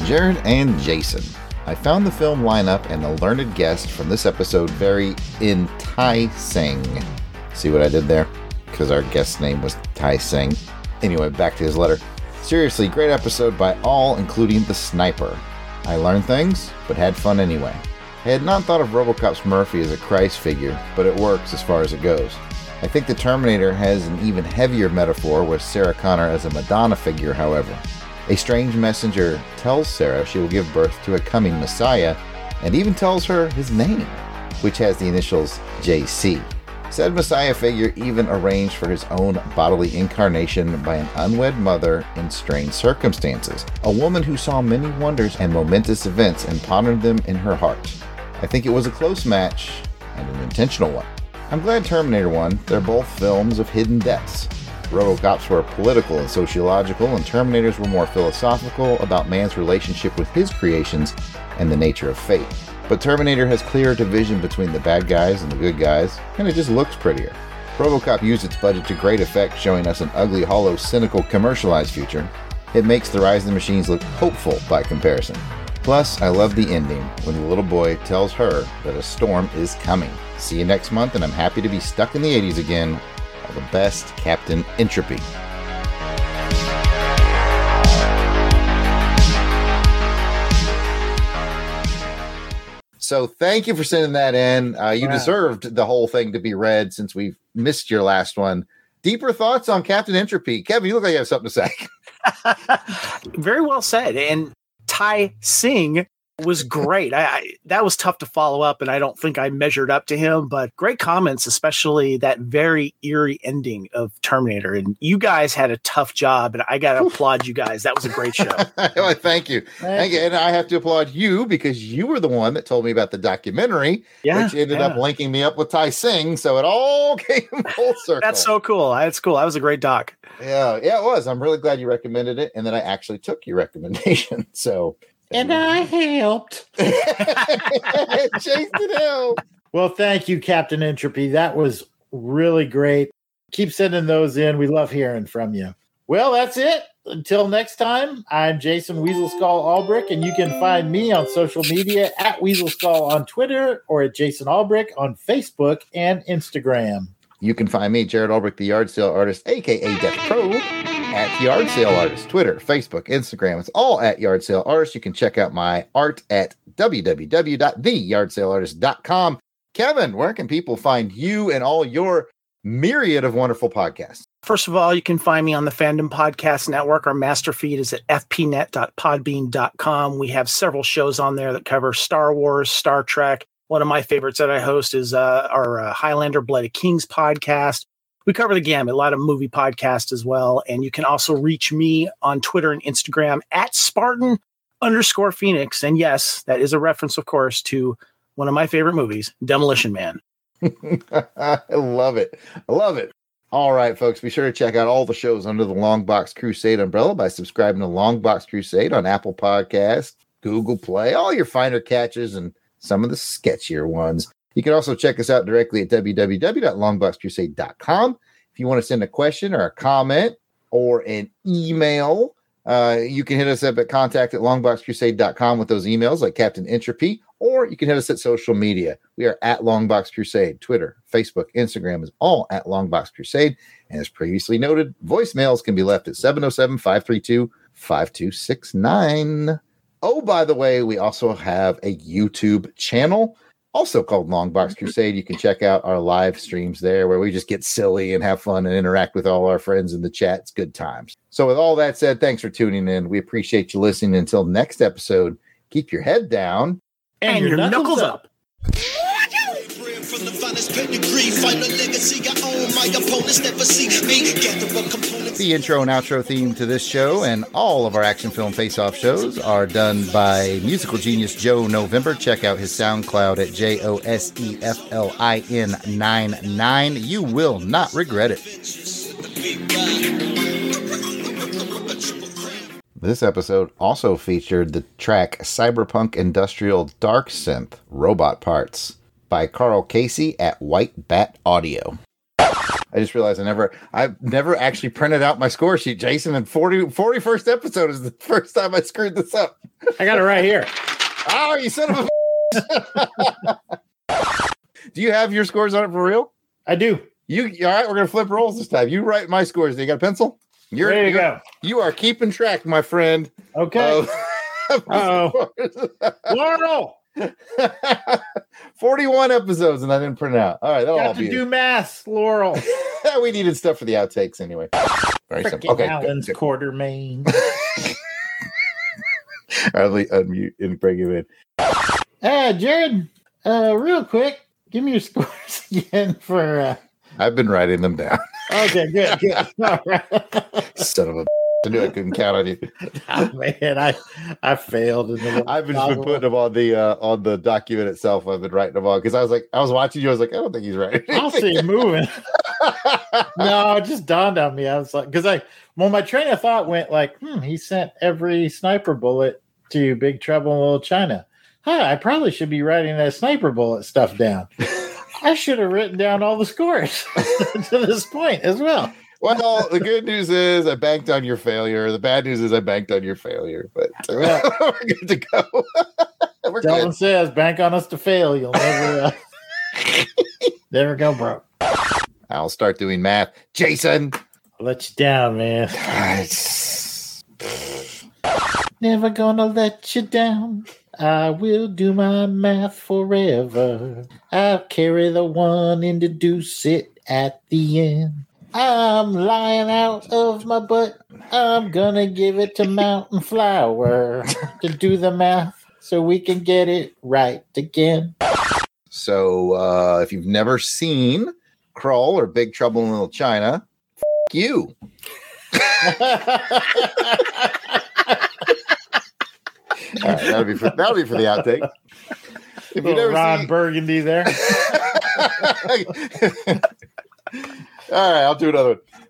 Jared and Jason. I found the film lineup and the learned guest from this episode very enticing. See what I did there? Because our guest's name was Tai Singh. Anyway, back to his letter. Seriously, great episode by all, including the sniper. I learned things, but had fun anyway. I had not thought of Robocop's Murphy as a Christ figure, but it works as far as it goes. I think the Terminator has an even heavier metaphor with Sarah Connor as a Madonna figure, however. A strange messenger tells Sarah she will give birth to a coming Messiah and even tells her his name, which has the initials JC. Said Messiah figure even arranged for his own bodily incarnation by an unwed mother in strange circumstances, a woman who saw many wonders and momentous events and pondered them in her heart. I think it was a close match and an intentional one. I'm glad Terminator won. They're both films of hidden depths. Robocops were political and sociological, and Terminators were more philosophical about man's relationship with his creations and the nature of fate. But Terminator has clearer division between the bad guys and the good guys, and it just looks prettier. Robocop used its budget to great effect, showing us an ugly, hollow, cynical, commercialized future. It makes the Rise of the Machines look hopeful by comparison. Plus, I love the ending when the little boy tells her that a storm is coming. See you next month, and I'm happy to be stuck in the 80s again. All the best, Captain Entropy. So thank you for sending that in. Uh, you Wow. deserved the whole thing to be read since we've missed your last one. Deeper thoughts on Captain Entropy. Kevin, you look like you have something to say. (laughs) Very well said. And Tai Singh was great. I, I that was tough to follow up, and I don't think I measured up to him. But great comments, especially that very eerie ending of Terminator. And you guys had a tough job, and I got to applaud you guys. That was a great show. (laughs) well, thank you. Thank you. And I have to applaud you because you were the one that told me about the documentary, Yeah, which ended up linking me up with Ty Singh. So it all (laughs) came full circle. (laughs) That's so cool. That's cool. That was a great doc. yeah, yeah, it was. I'm really glad you recommended it, and that I actually took your recommendation. So And I helped. (laughs) (laughs) Jason helped. Well, thank you, Captain Entropy. That was really great. Keep sending those in. We love hearing from you. Well, that's it. Until next time, I'm Jason Weasel Skull Albrick, and you can find me on social media at Weasel Skull on Twitter or at Jason Albrick on Facebook and Instagram. You can find me, Jared Albrecht, the yard sale artist, aka Death Pro, at Yard Sale Artist, Twitter, Facebook, Instagram. It's all at Yard Sale Artist. You can check out my art at www.theyardsaleartist.com. Kevin, where can people find you and all your myriad of wonderful podcasts? First of all, you can find me on the Fandom Podcast Network. Our master feed is at fpnet.podbean.com. We have several shows on there that cover Star Wars, Star Trek. One of my favorites that I host is uh, our uh, Highlander of Kings podcast. We cover the gamut, a lot of movie podcasts as well. And you can also reach me on Twitter and Instagram at Spartan underscore Phoenix. And yes, that is a reference, of course, to one of my favorite movies, Demolition Man. (laughs) I love it. I love it. All right, folks, be sure to check out all the shows under the Long Box Crusade umbrella by subscribing to Long Box Crusade on Apple Podcasts, Google Play, all your finer catches, and some of the sketchier ones. You can also check us out directly at www.longboxcrusade.com. If you want to send a question or a comment or an email, Uh, you can hit us up at contact at longboxcrusade.com with those emails like Captain Entropy, or you can hit us at social media. We are at Longbox Crusade, Twitter, Facebook, Instagram is all at Longbox Crusade. And as previously noted, voicemails can be left at 707 532 5269. Oh, by the way, we also have a YouTube channel, also called Longbox mm-hmm. Crusade. You can check out our live streams there where we just get silly and have fun and interact with all our friends in the chat. It's good times. So, with all that said, thanks for tuning in. We appreciate you listening. Until next episode, keep your head down And, your, knuckles, up. From the finest pedigree, find a legacy I own. My opponents never see me. Gather up components. The intro and outro theme to this show and all of our action film face off shows are done by musical genius Joe November. Check out his SoundCloud at J O S E F L I N 9 9. You will not regret it. This episode also featured the track Cyberpunk Industrial Dark Synth Robot Parts by Karl Casey at White Bat Audio. I just realized I never I've never actually printed out my score sheet, Jason, and 40 41st episode is the first time I screwed this up. I got it right here. Oh, you son of a (laughs) Do you have your scores on it for real? I do. You all right? We're gonna flip roles this time. You write my scores. Do you got a pencil? You're, There you go. You are keeping track, my friend. Okay. (laughs) Uh-oh. (laughs) Laurel, (laughs) 41 episodes and I didn't print it out. All right, that'll all to be do math, Laurel. (laughs) we needed stuff for the outtakes anyway. Very simple. Frickin' Okay. good, Allen's good. quarter main. (laughs) All right, let me unmute and bring you in. Uh, Jared, uh, real quick, give me your scores again for. Uh, I've been writing them down. okay, good, good. All right. Son of a I knew I couldn't count on you. (laughs) Oh, man, I I failed. In the I've been, just been putting them on the uh, on the document itself. I've been writing them on because I was like, I was watching you. I was like, I don't think he's right. I'll see moving. (laughs) no, it just dawned on me. I was like, because I, well, my train of thought went like, hmm, he sent every sniper bullet to Big Trouble in Little China. Huh, I probably should be writing that sniper bullet stuff down. (laughs) I should have written down all the scores to this point as well. Well, the good news is I banked on your failure. The bad news is I banked on your failure. But (laughs) Yeah. we're good to go. (laughs) we're Delvin good. says, bank on us to fail. You'll never, uh, (laughs) never go broke. I'll start doing math. Jason. I'll let you down, man. (sighs) Never gonna let you down. I will do my math forever. I'll carry the one and deduce it at the end. I'm lying out of my butt. I'm gonna give it to Mountain Flower to do the math so we can get it right again. So uh, if you've never seen Krull or Big Trouble in Little China, f- you. (laughs) All right, that'll be for that'll be for the outtake. If you Little never Ron seen, Burgundy there. (laughs) All right, I'll do another one.